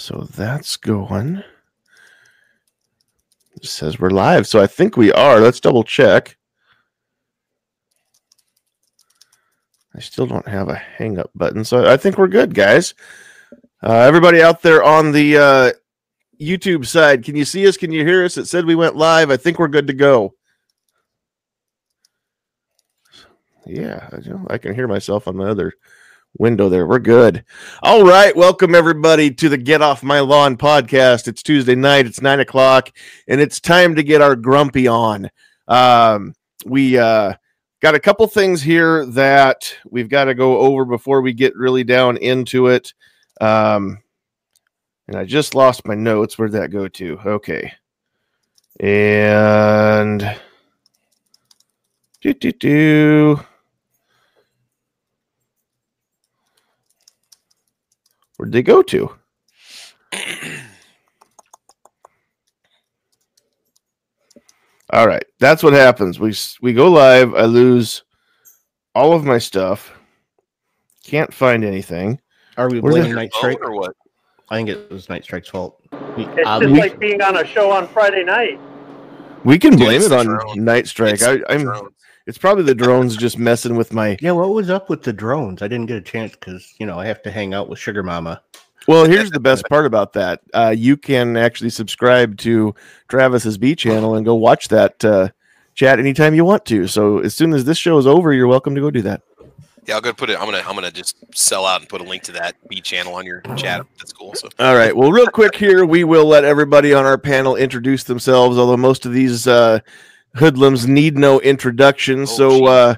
So that's going. It says we're live. So I think we are. Let's double check. I still don't have a hang up button. So I think we're good, guys. Uh, everybody out there on the uh, YouTube side, can you see us? Can you hear us? It said we went live. I think we're good to go. Yeah, I, can hear myself on my other window there. We're good. All right. Welcome, everybody, to the Get Off My Lawn podcast. It's Tuesday night. It's nine o'clock, and it's time to get our grumpy on. Um, we uh, got a couple things here that we've got to go over before we get really down into it. Um, and I just lost my notes. Where'd that go to? Okay. And do do do. Where'd they go to? All right, that's what happens. We we go live. I lose all of my stuff. Can't find anything. Are we Where's blaming it? Night Strike? or what? I think it was Night Strike's fault. We, It's uh, just we- like being on a show on Friday night. We can blame it's it on drone. Night Strike. It's I, I'm. drones. It's probably the drones just messing with my. yeah, what was up with the drones? I didn't get a chance because you know I have to hang out with Sugar Mama. Well, here's the best part about that. Uh, you can actually subscribe to Travis's B channel and go watch that uh, chat anytime you want to. So as soon as this show is over, you're welcome to go do that. Yeah, I'll go put it. I'm gonna I'm gonna just sell out and put a link to that B channel on your chat. That's cool. So All right. Well, real quick here, we will let everybody on our panel introduce themselves. Although most of these uh, hoodlums need no introduction, Oh, so uh,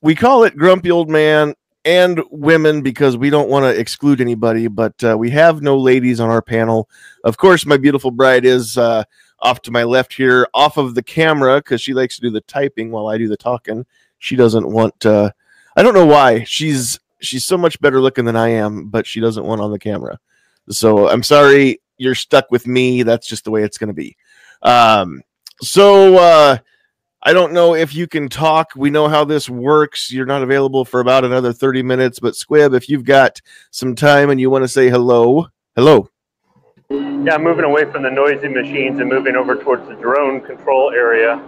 we call it Grumpy Old Man and Women because we don't want to exclude anybody. But uh, we have no ladies on our panel. Of course, my beautiful bride is uh, off to my left here, off of the camera because she likes to do the typing while I do the talking. She doesn't want. Uh, I don't know why. She's she's so much better looking than I am, but she doesn't want on the camera. So I'm sorry you're stuck with me. That's just the way it's going to be. Um, so uh, I don't know if you can talk. We know how this works. You're not available for about another 30 minutes, but Squib, if you've got some time and you want to say hello, hello. Yeah, I'm moving away from the noisy machines and moving over towards the drone control area.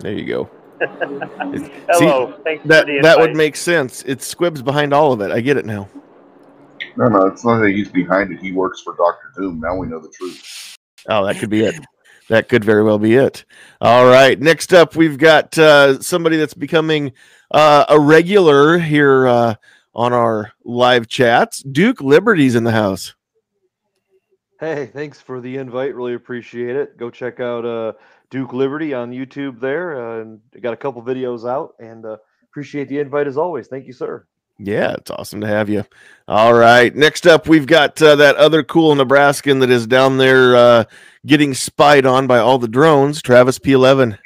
There you go. Hello, thanks That for the that would make sense. It's Squib's behind all of it. I get it now. No, no, it's not that he's behind it. He works for Doctor Doom. Now we know the truth. Oh, that could be it. That could very well be it. All right. Next up, we've got uh, somebody that's becoming uh, a regular here uh, on our live chats. Duke Liberty's in the house. Hey, thanks for the invite. Really appreciate it. Go check out uh, Duke Liberty on YouTube there. Uh, and got a couple videos out and uh, appreciate the invite as always. Thank you, sir. Yeah, it's awesome to have you. All right. Next up, we've got uh, that other cool Nebraskan that is down there uh, getting spied on by all the drones, Travis P11.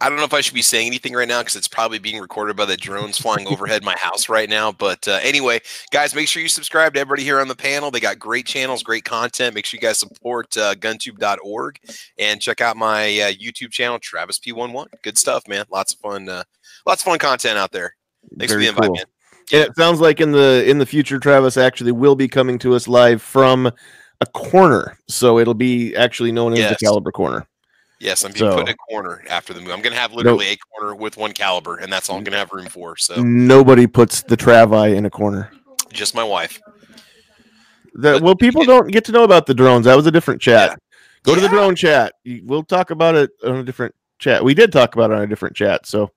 I don't know if I should be saying anything right now because it's probably being recorded by the drones flying overhead my house right now. But uh, anyway, guys, make sure you subscribe to everybody here on the panel. They got great channels, great content. Make sure you guys support uh, guntube.org and check out my uh, YouTube channel, Travis P11. Good stuff, man. Lots of fun, uh, lots of fun content out there. Thanks Very for the invite, cool. man. And it sounds like in the in the future, Travis actually will be coming to us live from a corner, so it'll be actually known as Yes. the Caliber Corner. Yes, I'm being So- put in a corner after the move. I'm going to have literally a corner with one caliber, and that's all I'm going to have room for. So Nobody puts the Travi in a corner. just my wife. The, well, people don't get to know about the drones. That was a different chat. Yeah. Go to the drone chat. We'll talk about it on a different chat. We did talk about it on a different chat, so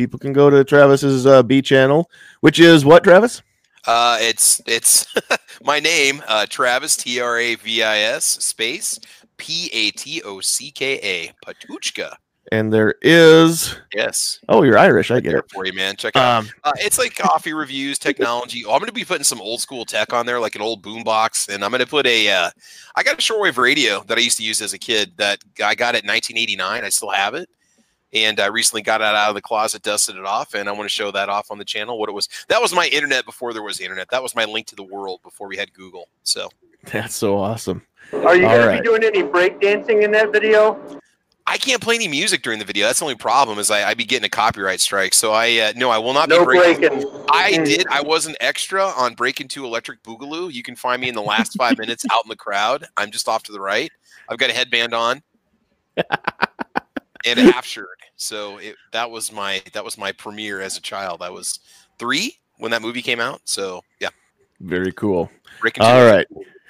people can go to Travis's uh, B channel, which is what Travis? Uh, it's it's my name, uh, Travis T R A V I S space P A T O C K A Patocka. And there is. Yes, Oh, you're Irish. I get there it. for you, man. Check it out. Um, Uh, it's like coffee reviews, technology. Oh, I'm going to be putting some old school tech on there, like an old boombox, and I'm going to put a. Uh, I got a shortwave radio that I used to use as a kid that I got it in 1989. I still have it, and I recently got it out of the closet, dusted it off, and I want to show that off on the channel. What it was. That was my internet before there was internet. That was my link to the world before we had Google. So that's so awesome. Are you All going to be doing any breakdancing in that video? I can't play any music during the video. That's the only problem. Is I I'd be getting a copyright strike. So I uh, no, I will not No be breaking. breaking. I did. I was an extra on Breaking Two Electric Boogaloo. You can find me in the last five minutes out in the crowd. I'm just off to the right. I've got a headband on and a half shirt. So it, that was my that was my premiere as a child. I was three when that movie came out. So yeah, Very cool. Breaking Two. All right.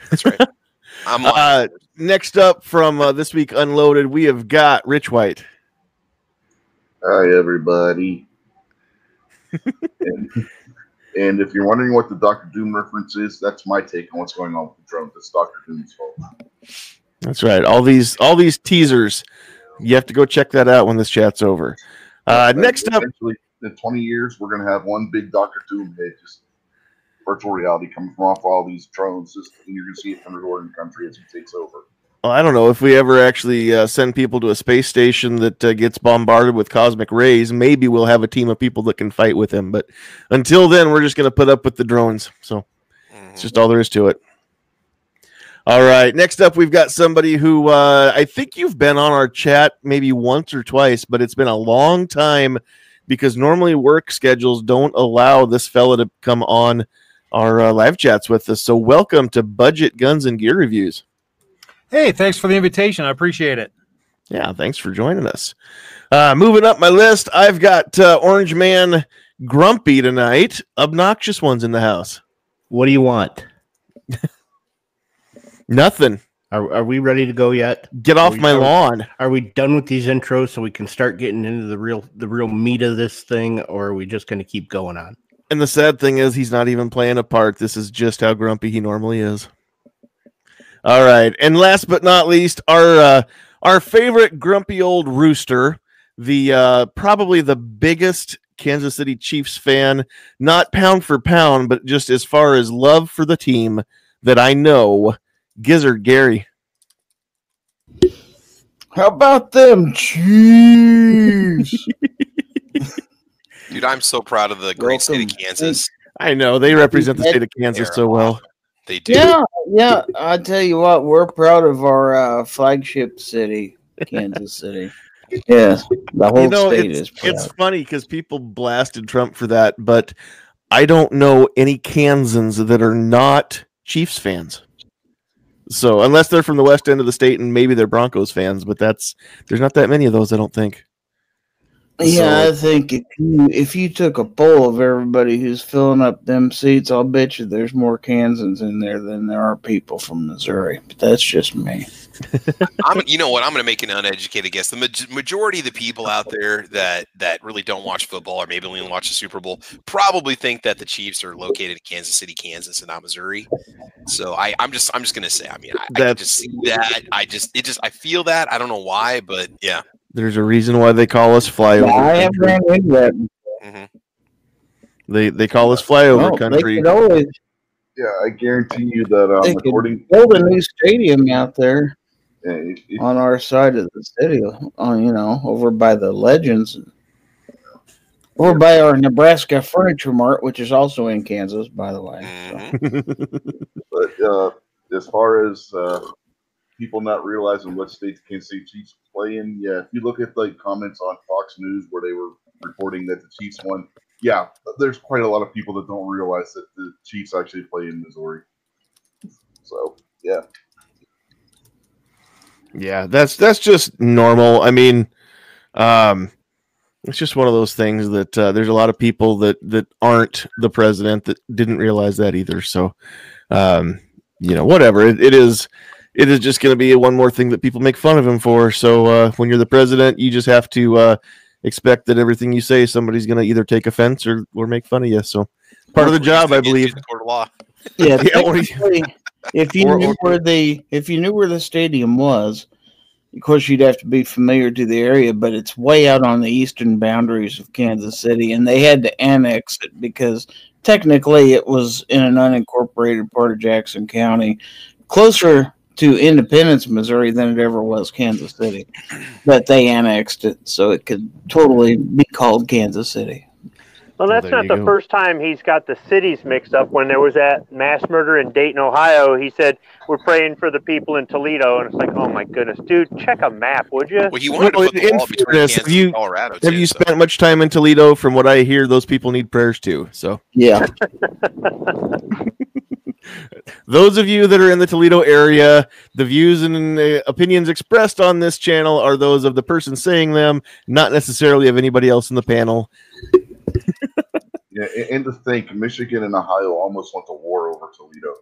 that's right. I'm lying. Uh, next up from uh, this week unloaded, we have got Rich White. Hi, everybody. and, and if you're wondering what the Doctor Doom reference is, that's my take on what's going on with the drones. It's Doctor Doom's fault. That's right. All these all these teasers. You have to go check that out when this chat's over. Uh, next up, in 20 years, we're going to have one big Doctor Doom head, just virtual reality coming from off all these drones. And you're going to see it from the northern country as he takes over. well, I don't know if we ever actually uh, send people to a space station that uh, gets bombarded with cosmic rays. Maybe we'll have a team of people that can fight with him. But until then, we're just going to put up with the drones. So. It's just all there is to it. All right. Next up, we've got somebody who uh, I think you've been on our chat maybe once or twice, but it's been a long time because normally work schedules don't allow this fella to come on our uh, live chats with us. So, welcome to Budget Guns and Gear Reviews. Hey, thanks for the invitation. I appreciate it. Yeah, thanks for joining us. Uh, moving up my list, I've got uh, Orange Man Grumpy tonight. Obnoxious ones in the house. What do you want? Nothing. Are, are we ready to go yet? Get off we- my are lawn. Are we done with these intros so we can start getting into the real the real meat of this thing, or are we just going to keep going on? And the sad thing is, he's not even playing a part. This is just how grumpy he normally is. All right, and last but not least, our uh, our favorite grumpy old rooster, the uh, probably the biggest Kansas City Chiefs fan, not pound for pound, but just as far as love for the team that I know, Gizzard Gary. How about them Chiefs? Dude, I'm so proud of the great state of Kansas. I know they represent the state of Kansas so well. They do. yeah, yeah. I tell you what, we're proud of our uh, flagship city, Kansas City. Yeah, the whole you know, state it's, is proud. it's funny because people blasted Trump for that, but I don't know any Kansans that are not Chiefs fans. So unless they're from the west end of the state and maybe they're Broncos fans, but that's there's not that many of those, I don't think. Yeah, So- I think if you if you took a poll of everybody who's filling up them seats, I'll bet you there's more Kansans in there than there are people from Missouri. But that's just me. I'm, you know what? I'm going to make an uneducated guess. The maj- majority of the people out there that that really don't watch football or maybe only watch the Super Bowl probably think that the Chiefs are located in Kansas City, Kansas, and not Missouri. So I, I'm just I'm just going to say. I mean, I, I can That's- just see that. I just it just I feel that. I don't know why, but yeah. There's a reason why they call us flyover. I have country. ran into that. hmm They they call us flyover Well, they country. could always Yeah, I guarantee you that um, They could- according, build a new stadium out there. Yeah, if, if, on our side of the city, on you know, over by the Legends, over by our Nebraska Furniture Mart, which is also in Kansas, by the way. So. Mhm. but uh, as far as uh, people not realizing what states the Kansas City Chiefs play in, yeah, if you look at like comments on Fox News where they were reporting that the Chiefs won, yeah, there's quite a lot of people that don't realize that the Chiefs actually play in Missouri. So yeah, Yeah, that's that's just normal. I mean, um, it's just one of those things that uh, there's a lot of people that that aren't the president that didn't realize that either. So, um, you know, whatever it, it is, it is just going to be one more thing that people make fun of him for. So, uh, when you're the president, you just have to uh, expect that everything you say, somebody's going to either take offense or or make fun of you. So, part of the job, I Used to get believe. Court of law. Yeah, Yeah, or you- technically, if you or- knew or- where the if you knew where the stadium was, of course you'd have to be familiar to the area, but it's way out on the eastern boundaries of Kansas City, and they had to annex it because technically it was in an unincorporated part of Jackson County, closer to Independence, Missouri, than it ever was Kansas City. But they annexed it so it could totally be called Kansas City. Well, that's there not the go. first time he's got the cities mixed up. When there was that mass murder in Dayton, Ohio, he said, We're praying for the people in Toledo. And it's like, oh my goodness, dude, check a map, would you? Well, he wanted Well, to put the in wall between fairness, Kansas have you- and Colorado. Have too, you so. spent much time in Toledo? From what I hear, those people need prayers too. So Yeah. those of you that are in the Toledo area, the views and uh, opinions expressed on this channel are those of the person saying them, not necessarily of anybody else in the panel. Yeah, and, and to think, Michigan and Ohio almost went to war over Toledo.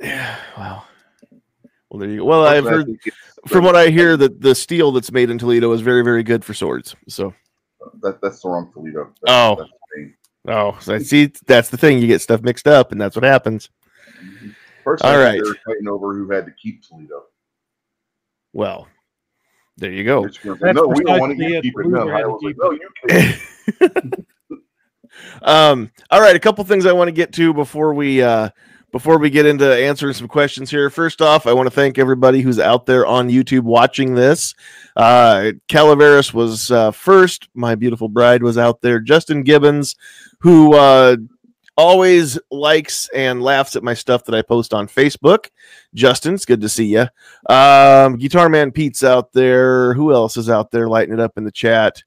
Yeah, wow. Well, there you go. Well, I've heard from what I hear that the steel that's made in Toledo is very, very good for swords. So, that, that's the wrong Toledo. That's, Oh. that's oh, so I see. That's the thing. You get stuff mixed up, and that's what happens. Mm-hmm. Personally, All I right. think they were fighting over who had to keep Toledo. Well, there you go. That's no, we don't want to keep it. No, had to Ohio was like, no, you can. um, all right, a couple things I want to get to before we uh, before we get into answering some questions here. First off, I want to thank everybody who's out there on YouTube watching this. Uh, Calaveras was uh, first. My beautiful bride was out there. Justin Gibbons, who uh, always likes and laughs at my stuff that I post on Facebook. Justin, it's good to see you. Um, Guitar Man Pete's out there. Who else is out there lighting it up in the chat?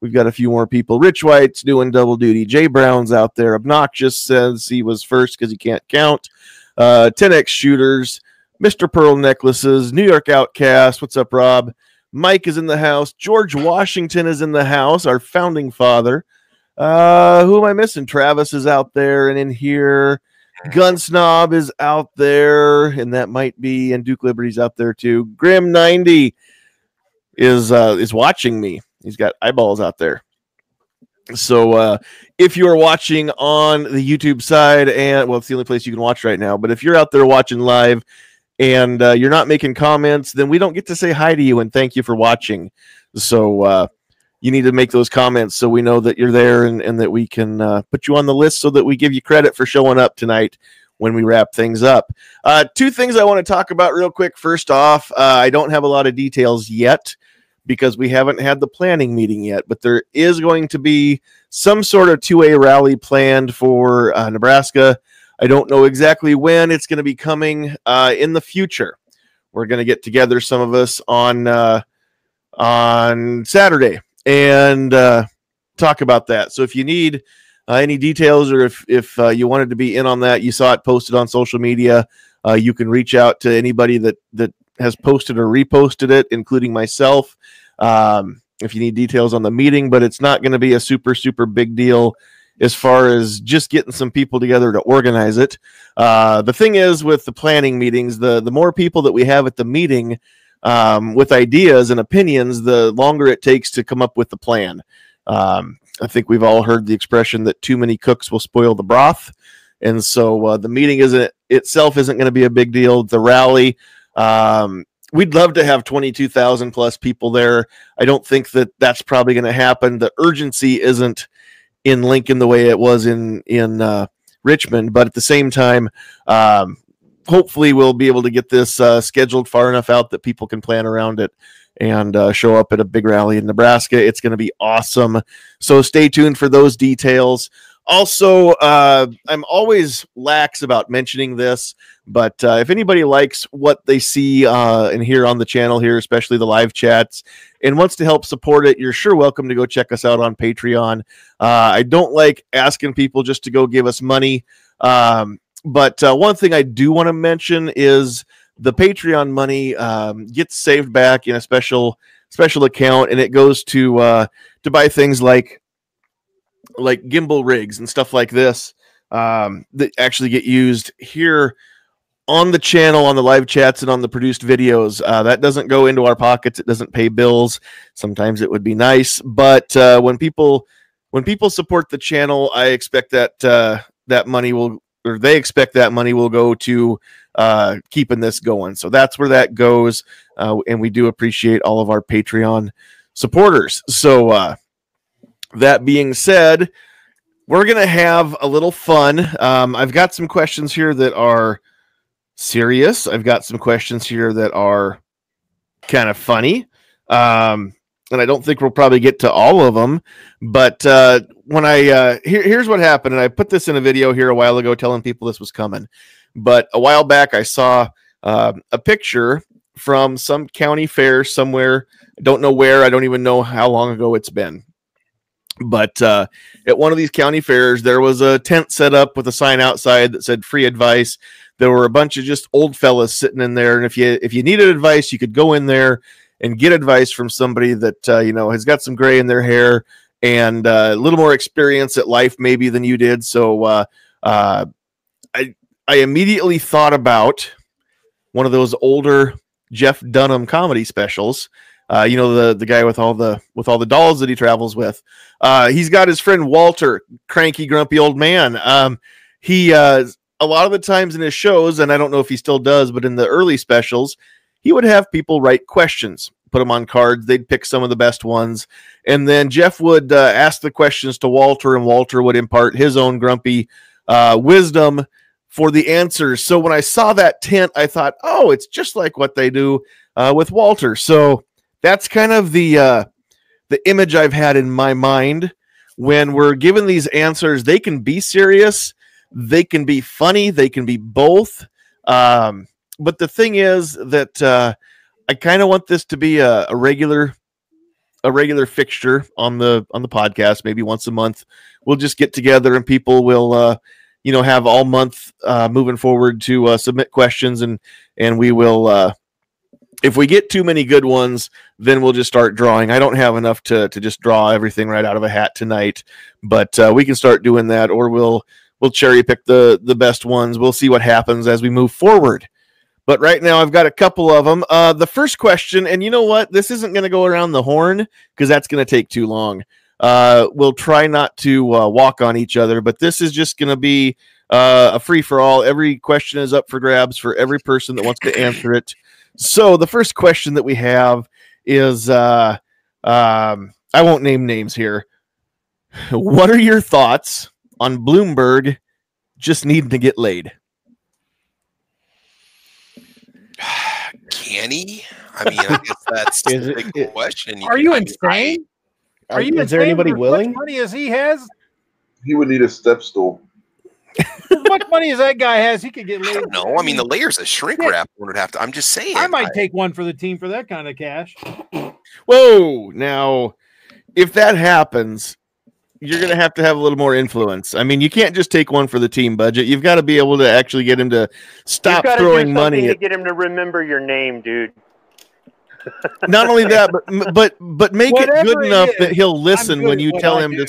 We've got a few more people. Rich White's doing double duty. Jay Brown's out there. Obnoxious says he was first because he can't count. Uh, 10x shooters. Mr. Pearl necklaces. New York Outcast. What's up, Rob? Mike is in the house. George Washington is in the house. Our founding father. Uh, who am I missing? Travis is out there and in here. Gun Snob is out there, and that might be, and Duke Liberty's out there too. Grim 90 is uh is watching me. He's got eyeballs out there. So uh if you are watching on the YouTube side, and well, it's the only place you can watch right now, but if you're out there watching live and uh, you're not making comments, then we don't get to say hi to you and thank you for watching. So uh you need to make those comments so we know that you're there and, and that we can uh, put you on the list so that we give you credit for showing up tonight when we wrap things up. Uh, two things I want to talk about real quick. First off, uh, I don't have a lot of details yet because we haven't had the planning meeting yet, but there is going to be some sort of 2A rally planned for uh, Nebraska. I don't know exactly when it's going to be coming uh, in the future. We're going to get together, some of us, on uh, on Saturday and uh, talk about that. So if you need uh, any details or if if uh, you wanted to be in on that, you saw it posted on social media. Uh, you can reach out to anybody that that has posted or reposted it, including myself. Um, if you need details on the meeting, but it's not going to be a super super big deal as far as just getting some people together to organize it. Uh, the thing is with the planning meetings, the the more people that we have at the meeting um, with ideas and opinions, the longer it takes to come up with the plan. Um, I think we've all heard the expression that too many cooks will spoil the broth, and so uh, the meeting isn't itself isn't going to be a big deal. The rally, um, we'd love to have twenty two thousand plus people there. I don't think that that's probably going to happen. The urgency isn't in Lincoln the way it was in in uh, Richmond, but at the same time, um, hopefully we'll be able to get this uh, scheduled far enough out that people can plan around it and uh, show up at a big rally in Nebraska. It's going to be awesome. So stay tuned for those details. Also, uh, I'm always lax about mentioning this, but uh, if anybody likes what they see uh, and hear on the channel here, especially the live chats, and wants to help support it, you're sure welcome to go check us out on Patreon. Uh, I don't like asking people just to go give us money. Um, but uh, one thing I do want to mention is the Patreon money um, gets saved back in a special special account, and it goes to uh, to buy things like like gimbal rigs and stuff like this um, that actually get used here on the channel, on the live chats, and on the produced videos. Uh, that doesn't go into our pockets. It doesn't pay bills. Sometimes it would be nice, but uh, when people when people support the channel, I expect that uh, that money will or they expect that money will go to uh, keeping this going. So that's where that goes. Uh, and we do appreciate all of our Patreon supporters. So uh, that being said, we're going to have a little fun. Um, I've got some questions here that are serious. I've got some questions here that are kind of funny. Um, and I don't think we'll probably get to all of them. But uh, when I uh, here, here's what happened, and I put this in a video here a while ago, telling people this was coming. But a while back, I saw uh, a picture from some county fair somewhere. I don't know where. I don't even know how long ago it's been. But uh, at one of these county fairs, there was a tent set up with a sign outside that said "free advice." There were a bunch of just old fellas sitting in there, and if you if you needed advice, you could go in there and get advice from somebody that uh, you know has got some gray in their hair and uh, a little more experience at life maybe than you did. So uh, uh, I I immediately thought about one of those older Jeff Dunham comedy specials. Uh, you know the the guy with all the with all the dolls that he travels with. Uh, he's got his friend Walter, cranky, grumpy old man. Um, he uh, a lot of the times in his shows, and I don't know if he still does, but in the early specials, he would have people write questions, put them on cards. They'd pick some of the best ones, and then Jeff would uh, ask the questions to Walter, and Walter would impart his own grumpy uh, wisdom for the answers. So when I saw that tent, I thought, oh, it's just like what they do uh, with Walter. So that's kind of the uh, the image I've had in my mind when we're given these answers. They can be serious, they can be funny, they can be both. Um, but the thing is that uh, I kind of want this to be a, a regular a regular fixture on the on the podcast maybe once a month we'll just get together and people will uh you know have all month uh moving forward to uh, submit questions and and we will uh if we get too many good ones then we'll just start drawing i don't have enough to to just draw everything right out of a hat tonight but uh, we can start doing that or we'll we'll cherry pick the the best ones we'll see what happens as we move forward but right now I've got a couple of them. Uh, the first question, and you know what? This isn't going to go around the horn because that's going to take too long. Uh, we'll try not to uh, walk on each other, but this is just going to be uh, a free for all. Every question is up for grabs for every person that wants to answer it. So the first question that we have is uh, um, I won't name names here. What are your thoughts on Bloomberg just needing to get laid? Can he? I mean, I guess that's Is the it- big it- question. Are you I mean, insane? Are, Are you is there anybody willing? Much money as he has, He would need a step stool. As much money as that guy has, he could get I laid. don't know. I mean, the layers of shrink Yeah. wrap would have to. I'm just saying. I might take one for the team for that kind of cash. Whoa! Now, if that happens, you're going to have to have a little more influence. I mean, you can't just take one for the team budget. You've got to be able to actually get him to stop You've throwing do money. At, to get him to remember your name, dude. not only that, but but but make it good it enough is, that he'll listen when you tell him to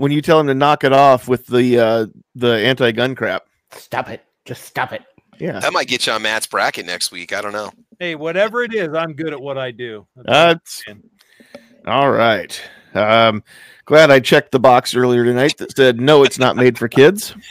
when you tell him to knock it off with the uh the anti-gun crap. Stop it. Just stop it. Yeah. That might get you on Matt's bracket next week. I don't know. Hey, whatever it is, I'm good at what I do. That's all I'm That's saying. all right. Um glad I checked the box earlier tonight that said no, it's not made for kids.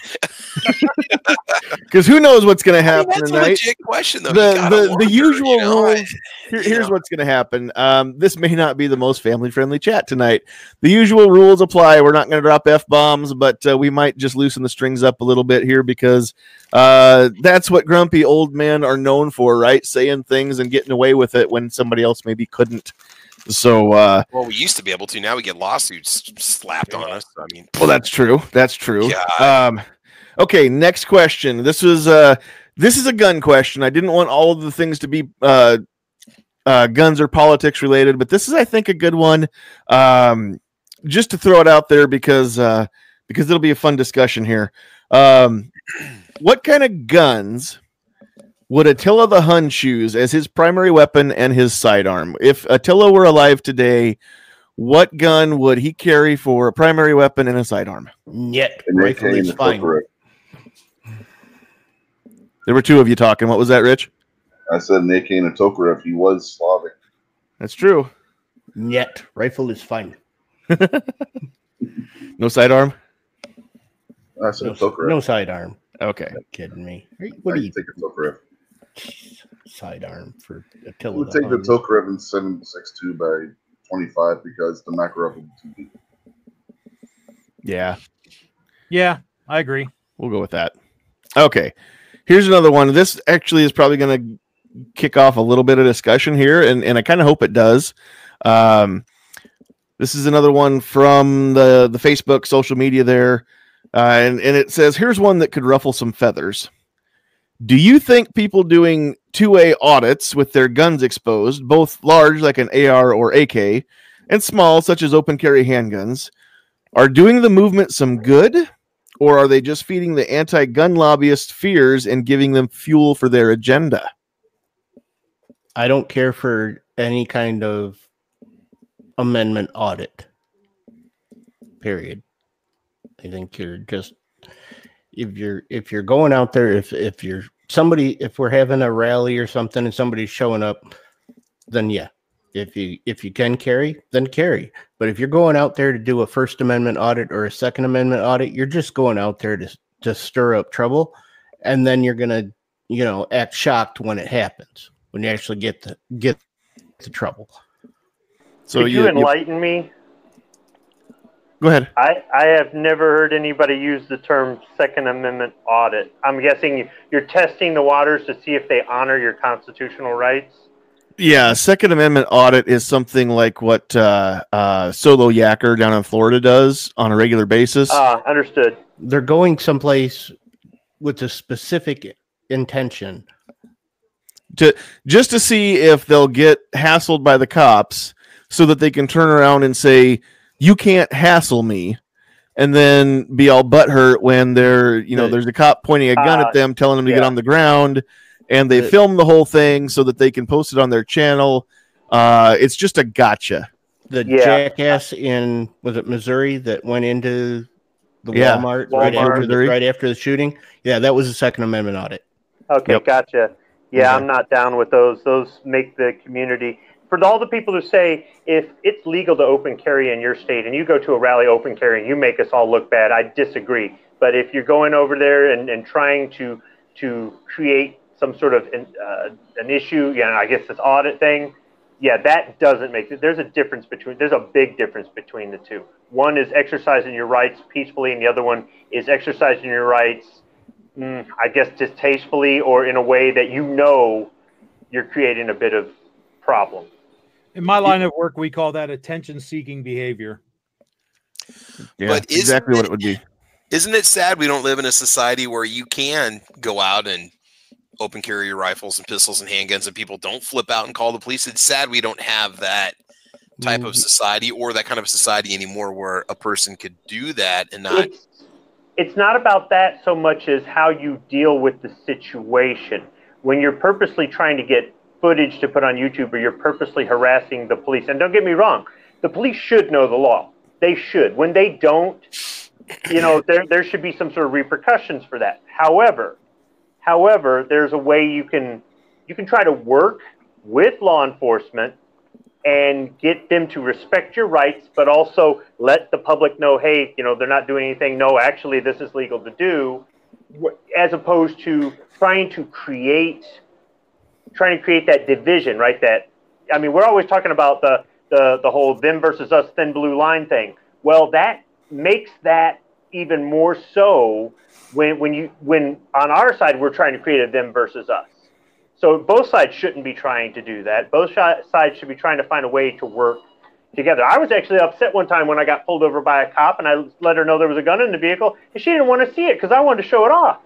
Because who knows what's going to I mean, happen that's a tonight? legit question, though. The the, the usual you know? Rules. Here- here's know. what's going to happen. Um, this may not be the most family friendly chat tonight. The usual rules apply. We're not going to drop f bombs, but uh, we might just loosen the strings up a little bit here because uh, that's what grumpy old men are known for, right? Saying things and getting away with it when somebody else maybe couldn't. So, uh, Well, we used to be able to. Now we get lawsuits slapped on us. I mean, well, that's true. That's true. God. Um, okay, next question. This was uh, this is a gun question. I didn't want all of the things to be uh, uh, guns or politics related, but this is, I think, a good one. Um, just to throw it out there because uh, because it'll be a fun discussion here. Um, what kind of guns would Attila the Hun choose as his primary weapon and his sidearm? If Attila were alive today, what gun would he carry for a primary weapon and a sidearm? Yet rifle is to fine. Tokarev. There were two of you talking. What was that, Rich? I said Nick came to Tokarev. He was Slavic. That's true. Yet rifle is fine. No sidearm. I said No, Tokarev. no sidearm. Okay. Are you kidding me? Are you- I What are you take a Tokarev. Sidearm for I Attila? would the take the Hun? Tokarev in 762 by 25 because the Makarov would be too deep. Yeah, Yeah, I agree. we'll go with that. Okay. Here's another one. This actually is probably going to kick off a little bit of discussion here, and, and I kind of hope it does. Um, This is another one from the the Facebook social media there, uh, and and it says here's one that could ruffle some feathers. Do you think people doing two A audits with their guns exposed, both large like an AR or AK, and small such as open carry handguns, are doing the movement some good, or are they just feeding the anti-gun lobbyist fears and giving them fuel for their agenda? I don't care for any kind of amendment audit. Period. I think you're just if you're if you're going out there if if you're somebody if we're having a rally or something and somebody's showing up then yeah if you if you can carry then carry but if you're going out there to do a first amendment audit or a second amendment audit you're just going out there to to stir up trouble and then you're going to you know act shocked when it happens when you actually get to get to trouble So Could you, you, you- enlighten me? Go ahead. I, I have never heard anybody use the term Second Amendment audit. I'm guessing you're testing the waters to see if they honor your constitutional rights. Yeah, Second Amendment audit is something like what uh, uh, Solo Yacker down in Florida does on a regular basis. Ah, understood. they're going someplace with a specific intention to just to see if they'll get hassled by the cops so that they can turn around and say, You can't hassle me. And then be all butthurt when they're, you know, there's a cop pointing a gun Uh, at them, telling them to get on the ground, and they film the whole thing so that they can post it on their channel. Uh, it's just a gotcha. the Yeah. jackass in was it Missouri that went into the Yeah. Walmart, right after the, right after the shooting. Yeah, that was a Second Amendment audit. Okay, Yep. gotcha. Yeah, Okay. I'm not down with those. Those make the community. For all the people who say if it's legal to open carry in your state and you go to a rally open carry and you make us all look bad, I disagree. But if you're going over there and, and trying to to create some sort of an, uh, an issue, yeah, I guess this audit thing, yeah, that doesn't make it. There's a difference between. There's a big difference between the two. One is exercising your rights peacefully, and the other one is exercising your rights mm, I guess distastefully or in a way that you know you're creating a bit of problem. In my line of work, we call that attention seeking behavior. Yeah, But exactly isn't what it- it would be. Isn't it sad we don't live in a society where you can go out and open carry your rifles and pistols and handguns and people don't flip out and call the police? It's sad we don't have that type of mm-hmm. society or that kind of society anymore where a person could do that and not It's, it's not about that so much as how you deal with the situation. When you're purposely trying to get footage to put on YouTube or you're purposely harassing the police, and don't get me wrong, the police should know the law. They should. When they don't, you know, there, there should be some sort of repercussions for that. However, however, there's a way you can you can try to work with law enforcement and get them to respect your rights, but also let the public know, hey, you know, they're not doing anything. No, actually, this is legal to do, as opposed to trying to create, trying to create that division, right? That, I mean, we're always talking about the the the whole them versus us thin blue line thing. Well, that makes that even more so when when you when on our side we're trying to create a them versus us. So both sides shouldn't be trying to do that. Both sides should be trying to find a way to work together. I was actually upset one time when I got pulled over by a cop and I let her know there was a gun in the vehicle and she didn't want to see it because I wanted to show it off.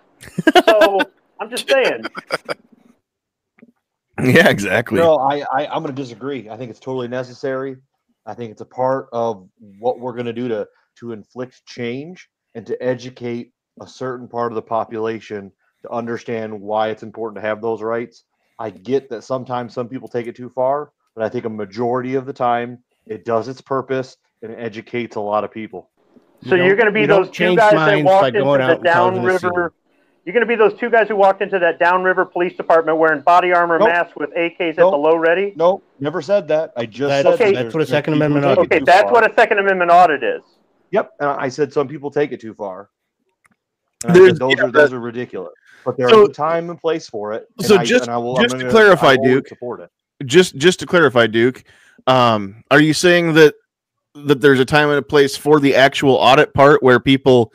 so I'm just saying. Yeah, exactly. No, I, I I'm going to disagree. I think it's totally necessary. I think it's a part of what we're going to do to to inflict change and to educate a certain part of the population to understand why it's important to have those rights. I get that sometimes some people take it too far, but I think a majority of the time it does its purpose and it educates a lot of people. So You you're going to be you those two change guys that minds by walked into going the out and causing a scene. downriver. You're going to be those two guys who walked into that downriver police department wearing body armor Nope. masks with AKs at the low ready. No, never said that. I just That's- said Okay. that that's what a Second Amendment audit it Okay, that's far. what a Second Amendment audit is. Yep, and I said some people take it too far. And said those yeah, are those are ridiculous. But there So- is a time and place for it. and so I, just- and I will, just I'm to gonna- clarify, I Duke, support it. just just to clarify, Duke, um, are you saying that that there's a time and a place for the actual audit part where people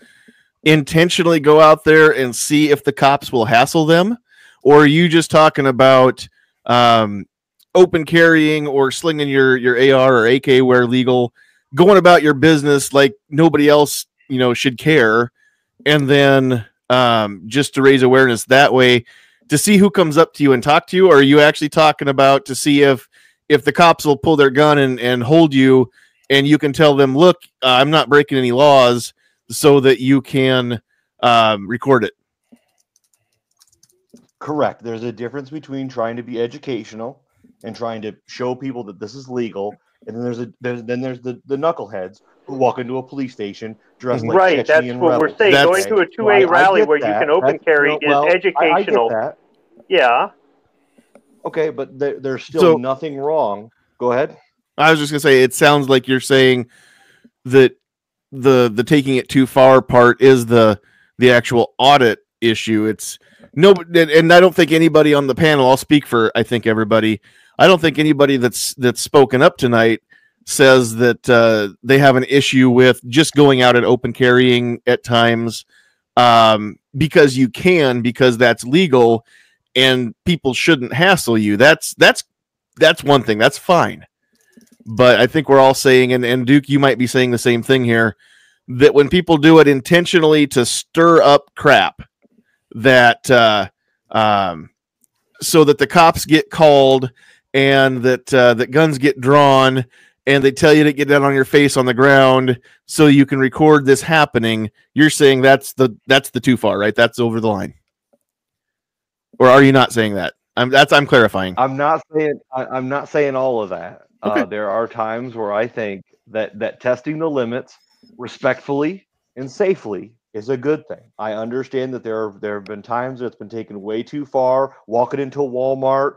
intentionally go out there and see if the cops will hassle them, or are you just talking about um, open carrying or slinging your your AR or AK where legal going about your business like nobody else, you know, should care, and then um, just to raise awareness that way to see who comes up to you and talk to you, or are you actually talking about to see if if the cops will pull their gun and, and hold you and you can tell them, look, uh, I'm not breaking any laws so that you can um, record it. Correct. There's a difference between trying to be educational and trying to show people that this is legal, and then there's a there's, then there's the, the knuckleheads who walk into a police station dressed like right, that's Chechnyan what we're saying. That's- Going to a two A I- A I rally get where you can open That's- carry no, well, is I- I get educational. that. Yeah. Okay, but there, there's still So- nothing wrong. Go ahead. I was just gonna say it sounds like you're saying that the the taking it too far part is the the actual audit issue. It's no, and- I don't think anybody on the panel. I'll speak for I think everybody. I don't think anybody that's that's spoken up tonight says that uh, they have an issue with just going out and open carrying at times um, because you can because that's legal and people shouldn't hassle you. That's that's that's one thing. That's fine but I think we're all saying, and, and Duke, you might be saying the same thing here, that when people do it intentionally to stir up crap, that uh, um, so that the cops get called and that uh, that guns get drawn and they tell you to get down on your face on the ground so you can record this happening. You're saying that's the that's the too far, right? That's over the line, or are you not saying that? I'm that's I'm clarifying. I'm not saying I, I'm not saying all of that. Okay. Uh, there are times where I think that that testing the limits respectfully and safely is a good thing. I understand that there are, there have been times that it's been taken way too far. Walking into Walmart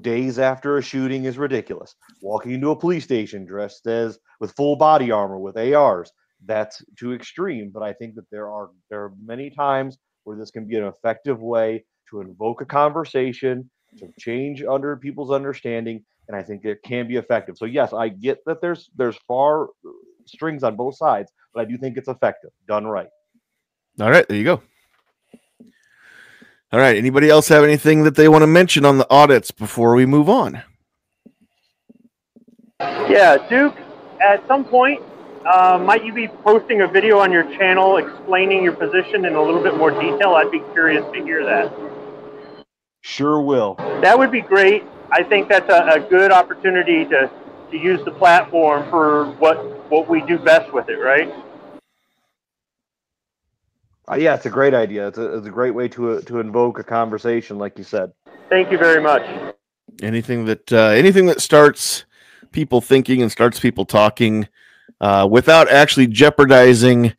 days after a shooting is ridiculous. Walking into a police station dressed as with full body armor with ARs that's too extreme. But I think that there are there are many times where this can be an effective way to invoke a conversation to change under people's understanding and i think it can be effective so yes i get that there's there's far strings on both sides but i do think it's effective done right All right, there you go. All right. Anybody else have anything that they want to mention on the audits before we move on? Yeah, Duke, at some point, uh, might you be posting a video on your channel explaining your position in a little bit more detail? I'd be curious to hear that. sure will That would be great. I think that's a, a good opportunity to, to use the platform for what, what we do best with it, right? uh, yeah it's a great idea it's a, it's a great way to uh, to invoke a conversation like you said Thank you very much. Anything that uh, anything that starts people thinking and starts people talking uh, without actually jeopardizing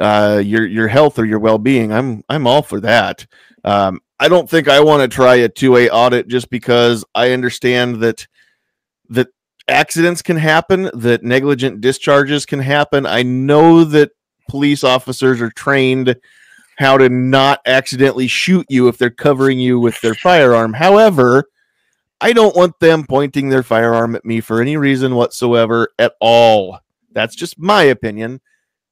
uh, your your health or your well being. I'm I'm all for that. Um, I don't think I want to try a two A audit just because I understand that that accidents can happen, that negligent discharges can happen. I know that police officers are trained how to not accidentally shoot you if they're covering you with their firearm. However, I don't want them pointing their firearm at me for any reason whatsoever at all. That's just my opinion.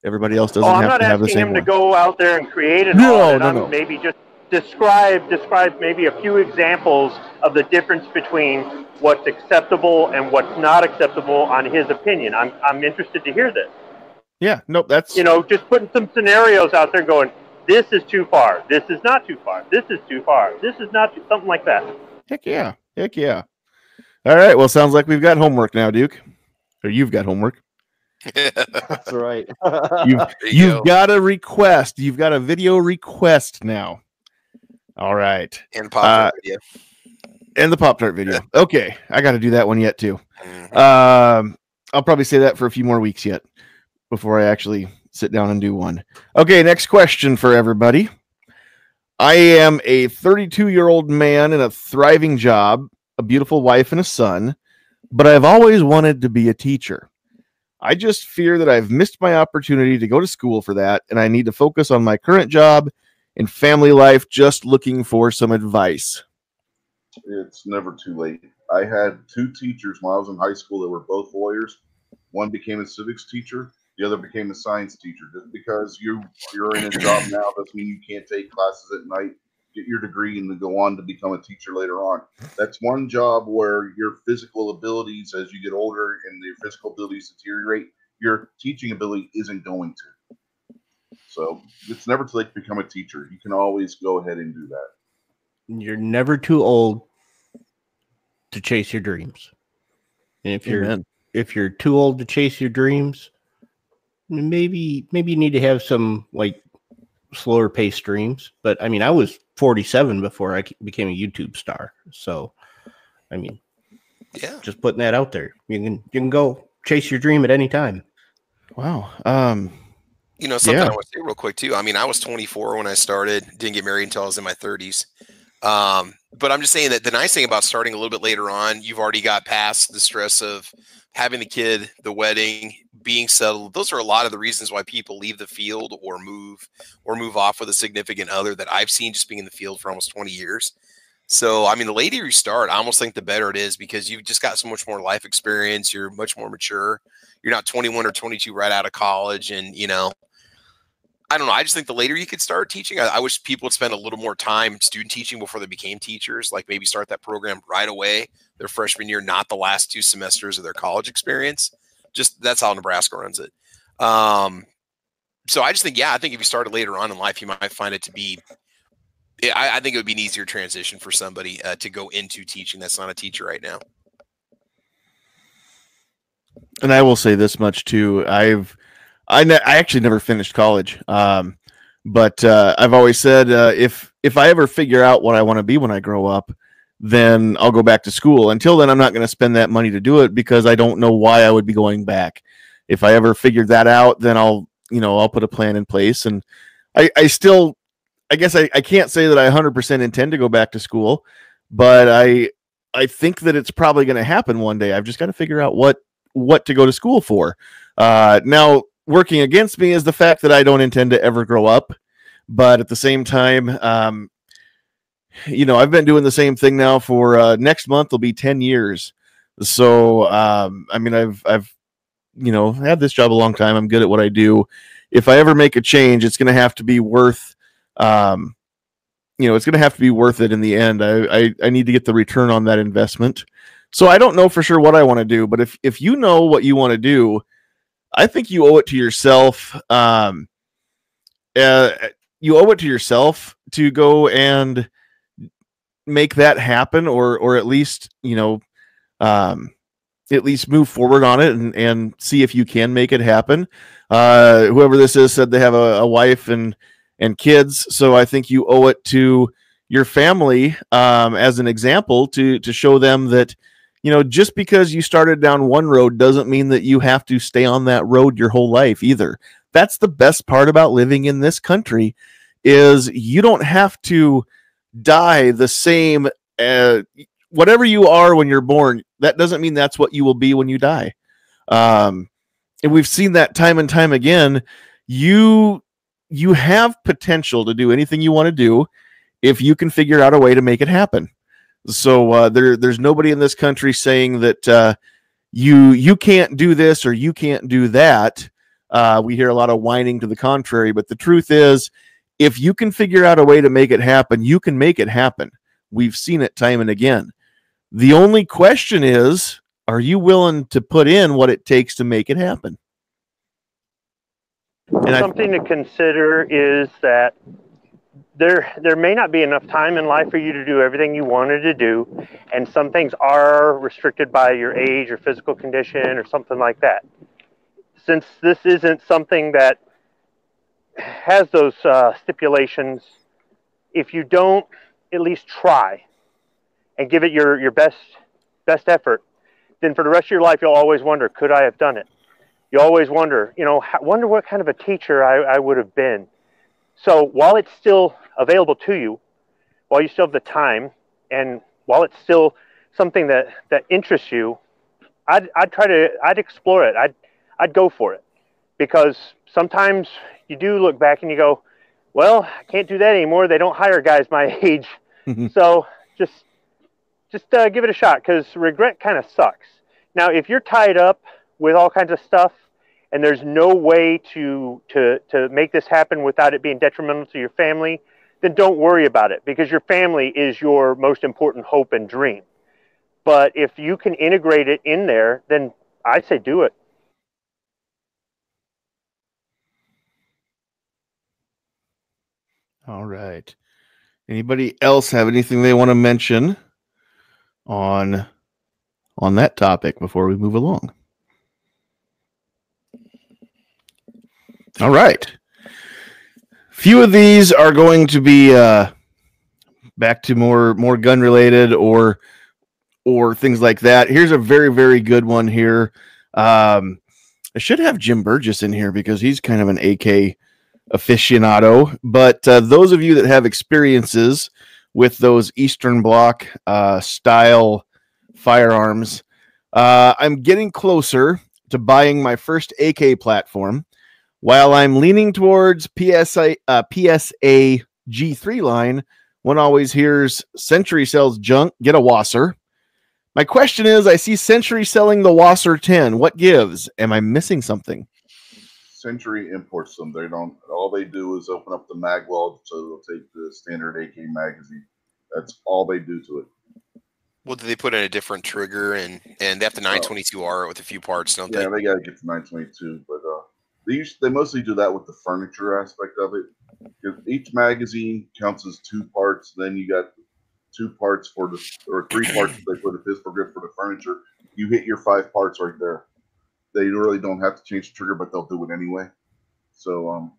Everybody else oh, doesn't Oh, I'm have not to have the asking same him to go out there and create an No, audit. no, I'm no. maybe just describe describe maybe a few examples of the difference between what's acceptable and what's not acceptable on his opinion. I'm I'm interested to hear this. Yeah, no, that's You know, just putting some scenarios out there, going, this is too far, this is not too far, this is too far, this is not too, something like that. heck yeah. Heck yeah. All right. Well, sounds like we've got homework now, Duke. Or you've got homework. that's right You've you you've go. got a request. You've got a video request now. All right. And pop Uh, video. And the Pop Tart video. Okay. I got to do that one yet, too. Mhm. Um, I'll probably say that for a few more weeks yet before I actually sit down and do one. Okay, next question for everybody. I am a 32 year old man in a thriving job, a beautiful wife, and a son, but I've always wanted to be a teacher. I just fear that I've missed my opportunity to go to school for that, and I need to focus on my current job and family life. Just looking for some advice. It's never too late. I had two teachers when I was in high school that were both lawyers. One became a civics teacher, the other became a science teacher. Just because you you're in a job now doesn't mean you can't take classes at night, get your degree, and then go on to become a teacher later on. That's one job where your physical abilities, as you get older and your physical abilities deteriorate, your teaching ability isn't going to. So it's never too late to become a teacher. You can always go ahead and do that. You're never too old to chase your dreams. And if you're Amen. if you're too old to chase your dreams, maybe maybe you need to have some like slower paced dreams. But I mean, I was 47 before I became a YouTube star. So, I mean, Yeah. just putting that out there. You can you can go chase your dream at any time. Wow. Um, You know, something Yeah. I want to say real quick too. I mean, I was 24 when I started, didn't get married until I was in my 30s. Um, but I'm just saying that the nice thing about starting a little bit later on, you've already got past the stress of having the kid, the wedding, being settled. Those are a lot of the reasons why people leave the field or move or move off with a significant other that I've seen just being in the field for almost 20 years. So, I mean, the later you start, I almost think the better it is because you've just got so much more life experience. You're much more mature. You're not 21 or 22 right out of college. And, you know, I don't know. I just think the later you could start teaching, I, I wish people would spend a little more time student teaching before they became teachers. Like maybe start that program right away, their freshman year, not the last two semesters of their college experience. Just that's how Nebraska runs it. Um, so I just think, yeah, I think if you started later on in life, you might find it to be. I, I think it would be an easier transition for somebody uh, to go into teaching that's not a teacher right now. and I will say this much too. I've I ne- I actually never finished college. Um, but uh, I've always said uh, if if I ever figure out what I want to be when I grow up, then I'll go back to school. Until then, I'm not going to spend that money to do it because I don't know why I would be going back. If I ever figured that out, then I'll you know I'll put a plan in place. And I I still I guess I, I can't say that I 100% intend to go back to school, but I I think that it's probably going to happen one day. I've just got to figure out what what to go to school for. Uh, now, working against me is the fact that I don't intend to ever grow up, but at the same time, um, you know, I've been doing the same thing now for uh, next month will be ten years. So, um, I mean, I've I've you know had this job a long time. I'm good at what I do. If I ever make a change, it's going to have to be worth. Um, you know, it's going to have to be worth it in the end. I, I I need to get the return on that investment. So I don't know for sure what I want to do, but if if you know what you want to do, I think you owe it to yourself. Um, uh, you owe it to yourself to go and make that happen, or or at least you know, um, at least move forward on it and and see if you can make it happen. Uh, whoever this is said they have a, a wife and and kids, so I think you owe it to your family um, as an example to to show them that you know just because you started down one road doesn't mean that you have to stay on that road your whole life either. That's the best part about living in this country is you don't have to die the same uh, whatever you are when you're born that doesn't mean that's what you will be when you die. Um, and we've seen that time and time again. You you have potential to do anything you want to do if you can figure out a way to make it happen so uh, there, there's nobody in this country saying that uh, you you can't do this or you can't do that. Uh, we hear a lot of whining to the contrary, but the truth is, if you can figure out a way to make it happen, you can make it happen. We've seen it time and again. The only question is, are you willing to put in what it takes to make it happen? And I- Something to consider is that there there may not be enough time in life for you to do everything you wanted to do, and some things are restricted by your age or physical condition or something like that. Since this isn't something that has those uh, stipulations, if you don't at least try and give it your, your best best effort, then for the rest of your life you'll always wonder, could I have done it? You always wonder, you know, wonder what kind of a teacher I, I would have been. So while it's still available to you, while you still have the time, and while it's still something that, that interests you, I'd, I'd try to I'd explore it. I'd I'd go for it because sometimes you do look back and you go, well, I can't do that anymore. They don't hire guys my age, so just just uh, give it a shot because regret kind of sucks. Now, if you're tied up with all kinds of stuff and there's no way to to to make this happen without it being detrimental to your family, then don't worry about it because your family is your most important hope and dream. But if you can integrate it in there, then I say do it. All right. Anybody else have anything they want to mention on on that topic before we move along? All right. Few of these are going to be uh, back to more more gun related or or things like that. Here's a very very good one here. Um, I should have Jim Burgess in here because he's kind of an AK aficionado. But uh, those of you that have experiences with those Eastern Bloc uh, style firearms, uh, I'm getting closer to buying my first AK platform. While I'm leaning towards PSA uh, PSA GF3 line, one always hears Century sells junk, get a WASR. My question is I see Century selling the WASR 10. What gives? Am I missing something? Century imports them. They don't. All they do is open up the mag wall, so they'll take the standard AK magazine. That's all they do to it. Well, do they put in a different trigger and and they have the 922R with a few parts, don't Yeah, they? Yeah, they got to get to 922, but they us- they mostly do that with the furniture aspect of it. 'Cause Each magazine counts as two parts. Then you got two parts for the or three parts they put a pistol grip for the furniture. You hit your five parts right there. They really don't have to change the trigger, but they'll do it anyway. So um,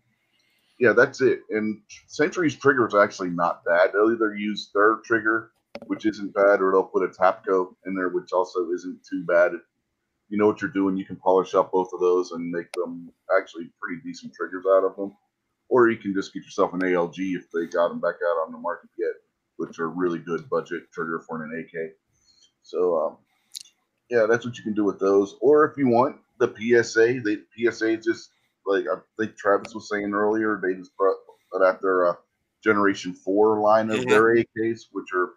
yeah, that's it. And Century's trigger is actually not bad. They'll either use their trigger, which isn't bad, or they'll put a Tapco in there, which also isn't too bad. You know what you're doing. You can polish up both of those and make them actually pretty decent triggers out of them. Or you can just get yourself an ALG if they got them back out on the market yet, which are really good budget trigger for an AK. So um, yeah, that's what you can do with those. Or if you want the PSA, the PSA just like I think Travis was saying earlier, they just brought out their uh, Generation Four line of Mhm. their AKs, which are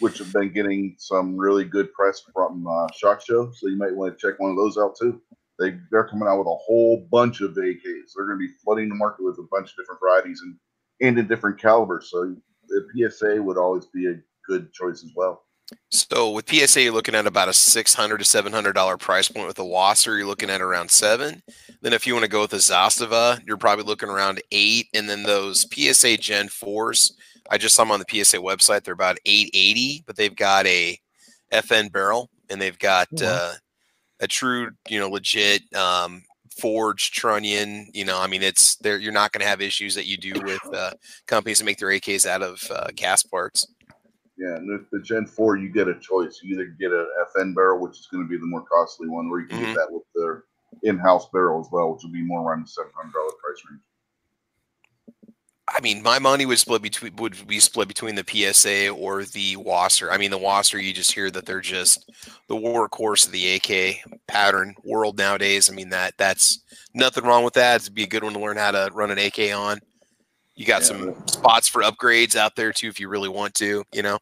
which have been getting some really good press from uh, Shot Show. So you might want to check one of those out too. They they're coming out with a whole bunch of AKs. They're going to be flooding the market with a bunch of different varieties and and in different calibers. So the PSA would always be a good choice as well. So with PSA, you're looking at about a six hundred to seven hundred dollar price point. With a WASR, you're looking at around seven. Then if you want to go with a Zastava, you're probably looking around eight. And then those PSA Gen fours, I just saw them on the PSA website. They're about eight eighty, but they've got a FN barrel and they've got uh, a true, you know, legit um, forged trunnion. You know, I mean, it's there. You're not going to have issues that you do with uh, companies that make their AKs out of uh, cast parts. Yeah, and with the Gen 4, you get a choice. You either get a FN barrel, which is going to be the more costly one, or you can Mhm. get that with their in-house barrel as well, which will be more around the seven hundred dollar price range. I mean, my money would split between would be split between the PSA or the WASR. I mean, the WASR, you just hear that they're just the workhorse of the AK pattern world nowadays. I mean, that that's nothing wrong with that. It'd be a good one to learn how to run an AK on. You got Yeah. some spots for upgrades out there too, if you really want to. You know,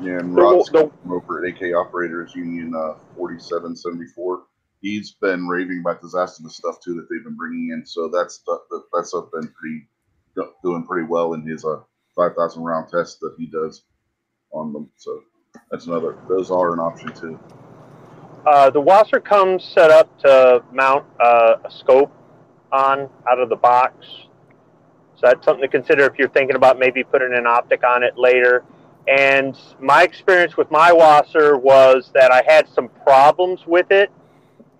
Yeah, and The- Rod's the- over at AK Operators Union uh, 4774. He's been raving about Zastava the stuff too that they've been bringing in. So that's that that's up been pretty do- doing pretty well in his uh 5,000 round test that he does on them. So that's another. Those are an option too. Uh, the WASR comes set up to mount uh, a scope on out of the box. So that's something to consider if you're thinking about maybe putting an optic on it later. And my experience with my WASR was that I had some problems with it.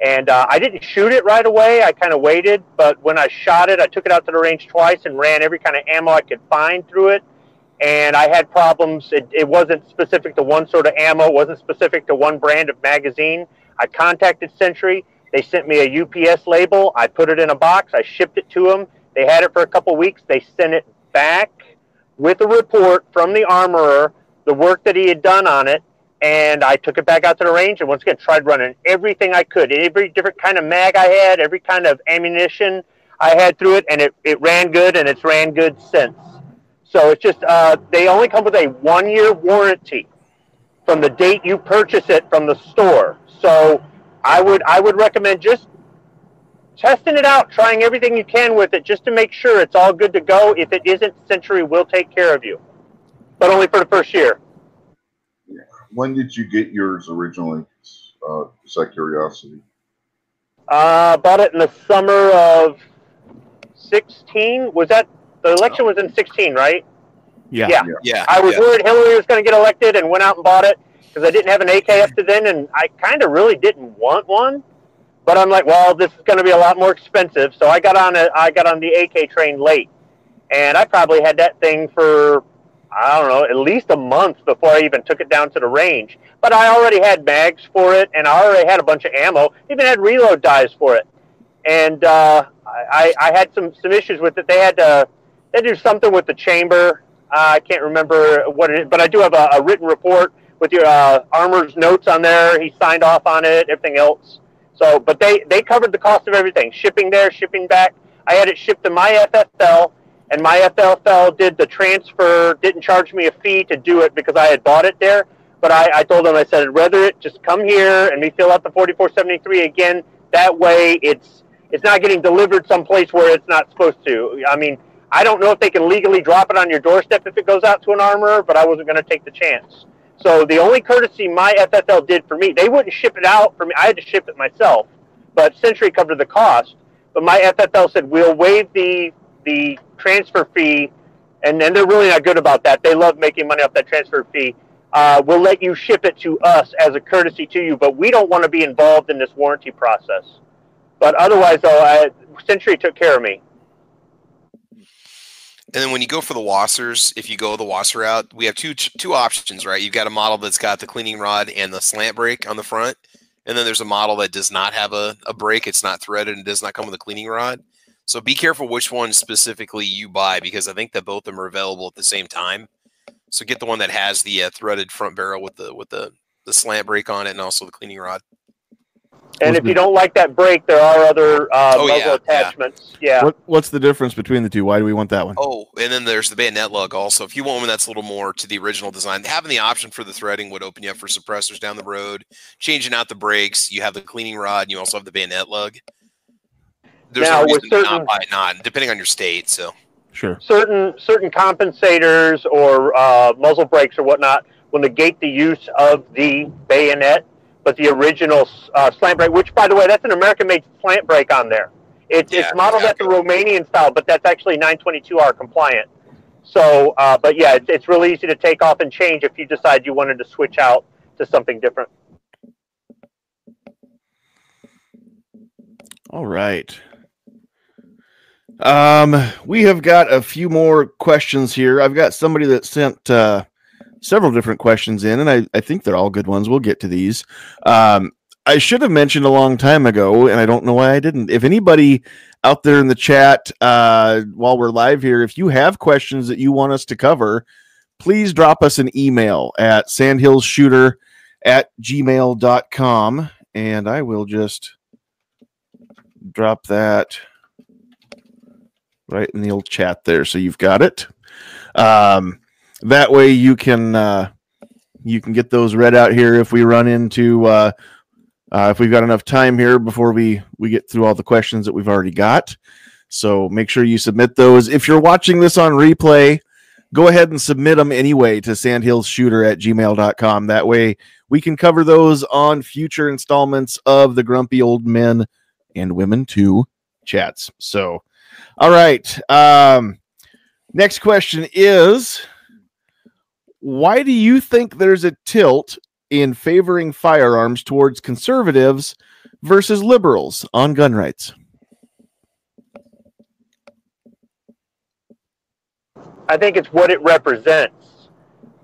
And uh, I didn't shoot it right away. I kind of waited. But when I shot it, I took it out to the range twice and ran every kind of ammo I could find through it. And I had problems. It, it wasn't specific to one sort of ammo, it wasn't specific to one brand of magazine. I contacted Century. They sent me a UPS label. I put it in a box. I shipped it to them. They had it for a couple weeks. They sent it back with a report from the armorer, the work that he had done on it, and I took it back out to the range and once again tried running everything I could, every different kind of mag I had, every kind of ammunition I had through it, and it, it ran good and it's ran good since. So it's just uh, they only come with a one year warranty from the date you purchase it from the store. So I would I would recommend just testing it out, trying everything you can with it, just to make sure it's all good to go. If it isn't, Century will take care of you, but only for the first year. When did you get yours originally? Uh, just out curiosity. Uh, bought it in the summer of 16. Was that The election was in 16, right? Yeah. Yeah. Yeah. I was yeah. worried Hillary was going to get elected and went out and bought it because I didn't have an AK up to then, and I kind of really didn't want one. But I'm like, well, this is going to be a lot more expensive, so I got on a I got on the AK train late, and I probably had that thing for I don't know at least a month before I even took it down to the range. But I already had mags for it, and I already had a bunch of ammo. Even had reload dies for it, and uh, I, I had some some issues with it. They had to they do something with the chamber. Uh, I can't remember what it is, but I do have a, a written report with your uh, armor's notes on there. He signed off on it, everything else. So, but they they covered the cost of everything, shipping there, shipping back. I had it shipped to my FFL, and my FFL did the transfer. Didn't charge me a fee to do it because I had bought it there. But I, I told them I said, I'd rather it just come here and me fill out the 4473 again. That way, it's it's not getting delivered someplace where it's not supposed to. I mean, I don't know if they can legally drop it on your doorstep if it goes out to an armorer, but I wasn't going to take the chance. So the only courtesy my FFL did for me, they wouldn't ship it out for me. I had to ship it myself, but Century covered the cost. But my FFL said we'll waive the the transfer fee, and then they're really not good about that. They love making money off that transfer fee. Uh, we'll let you ship it to us as a courtesy to you, but we don't want to be involved in this warranty process. But otherwise, though, I, Century took care of me. And then when you go for the WASRs, if you go the WASR route, we have two two options, right? You've got a model that's got the cleaning rod and the slant brake on the front, and then there's a model that does not have a, a brake. It's not threaded and does not come with a cleaning rod. So be careful which one specifically you buy because I think that both of them are available at the same time. So get the one that has the uh, threaded front barrel with the with the the slant brake on it and also the cleaning rod. And What's if the- you don't like that brake, there are other uh, Oh, muzzle yeah, yeah. attachments. Yeah. What What's the difference between the two? Why do we want that one? Oh, and then there's the bayonet lug also. If you want one that's a little more to the original design, having the option for the threading would open you up for suppressors down the road, changing out the brakes. You have the cleaning rod, and you also have the bayonet lug. There's Now, no with reason to certain- not buy it, not depending on your state. So Sure. certain certain compensators or uh, muzzle brakes or whatnot will negate the use of the bayonet, but the original uh, slant brake, which by the way, that's an American-made slant brake on there. It's Yeah, it's modeled exactly. after Romanian style, but that's actually 922R compliant. So, uh, but yeah, it's, it's really easy to take off and change if you decide you wanted to switch out to something different. All right. Um, we have got a few more questions here. I've got somebody that sent uh, several different questions in, and I, I think they're all good ones. We'll get to these. Um, I should have mentioned a long time ago, and I don't know why I didn't. If anybody out there in the chat uh, while we're live here, if you have questions that you want us to cover, please drop us an email at sandhillsshooter at gmail.com, and I will just drop that right in the old chat there so you've got it. Um, that way you can uh, you can get those read out here if we run into uh, uh, if we've got enough time here before we we get through all the questions that we've already got. So make sure you submit those. If you're watching this on replay go ahead and submit them anyway to sandhillshooter at gmail.com that way we can cover those on future installments of the grumpy old men and women too chats. So, all right. Um, next question is why do you think there's a tilt in favoring firearms towards conservatives versus liberals on gun rights? I think it's what it represents.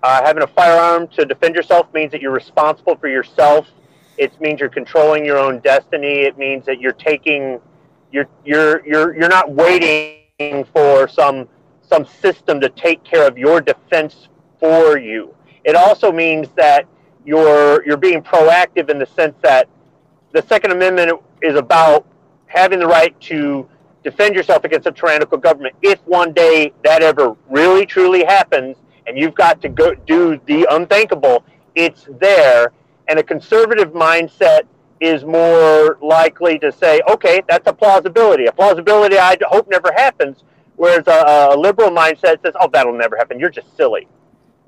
Uh, having a firearm to defend yourself means that you're responsible for yourself. It means you're controlling your own destiny. It means that you're taking, you're you're you're you're not waiting for some some system to take care of your defense for you. It also means that you're you're being proactive in the sense that the Second Amendment is about having the right to defend yourself against a tyrannical government. If one day that ever really truly happens and you've got to go do the unthinkable, it's there. And a conservative mindset is more likely to say, okay, that's a plausibility. A plausibility I hope never happens. Whereas a, a liberal mindset says, oh, that'll never happen. You're just silly.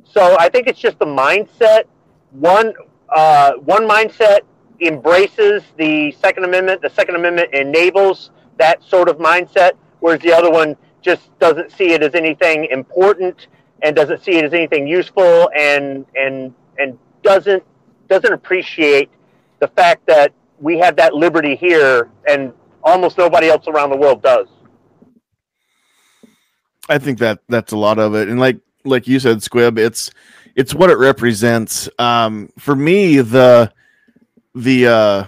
So I think it's just the mindset. One, uh, one mindset embraces the Second Amendment. The Second Amendment enables that sort of mindset, whereas the other one just doesn't see it as anything important and doesn't see it as anything useful and and and doesn't doesn't appreciate the fact that we have that liberty here and almost nobody else around the world does. I think that that's a lot of it, and like like you said, Squib, it's it's what it represents. Um, for me, the the uh,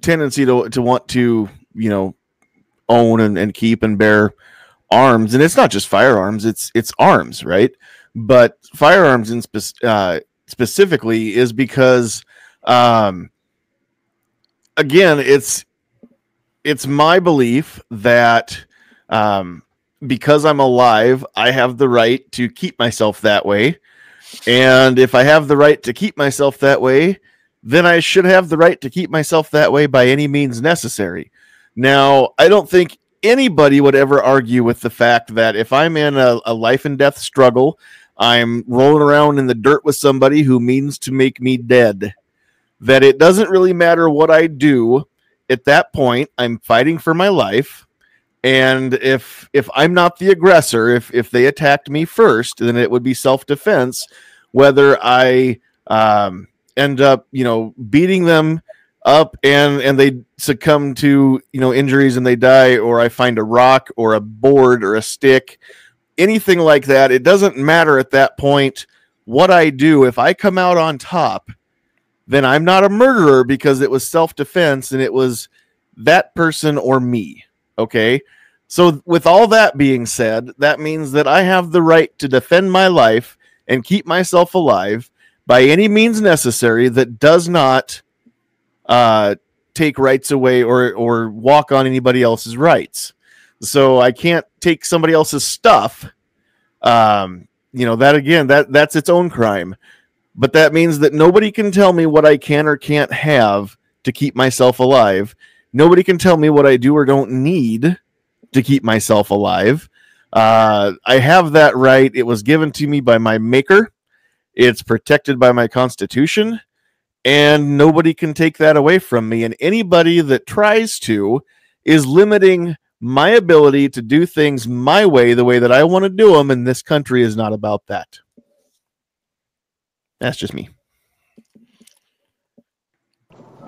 tendency to to want to you know own and, and keep and bear arms, and it's not just firearms; it's it's arms, right? But firearms in spe- uh, specifically is because, um, again, it's it's my belief that um, because I'm alive, I have the right to keep myself that way. And if I have the right to keep myself that way, then I should have the right to keep myself that way by any means necessary. Now, I don't think anybody would ever argue with the fact that if I'm in a, a life and death struggle, I'm rolling around in the dirt with somebody who means to make me dead, that it doesn't really matter what I do. At that point, I'm fighting for my life and if if i'm not the aggressor if if they attacked me first then it would be self-defense whether i um, end up you know beating them up and and they succumb to you know injuries and they die or i find a rock or a board or a stick anything like that it doesn't matter at that point what i do if i come out on top then i'm not a murderer because it was self-defense and it was that person or me okay so, with all that being said, that means that I have the right to defend my life and keep myself alive by any means necessary that does not uh, take rights away or, or walk on anybody else's rights. So, I can't take somebody else's stuff. Um, you know, that again, that that's its own crime. But that means that nobody can tell me what I can or can't have to keep myself alive. Nobody can tell me what I do or don't need to keep myself alive. Uh, I have that right. It was given to me by my maker. It's protected by my constitution, and nobody can take that away from me. And anybody that tries to is limiting my ability to do things my way, the way that I want to do them. And this country is not about that. That's just me.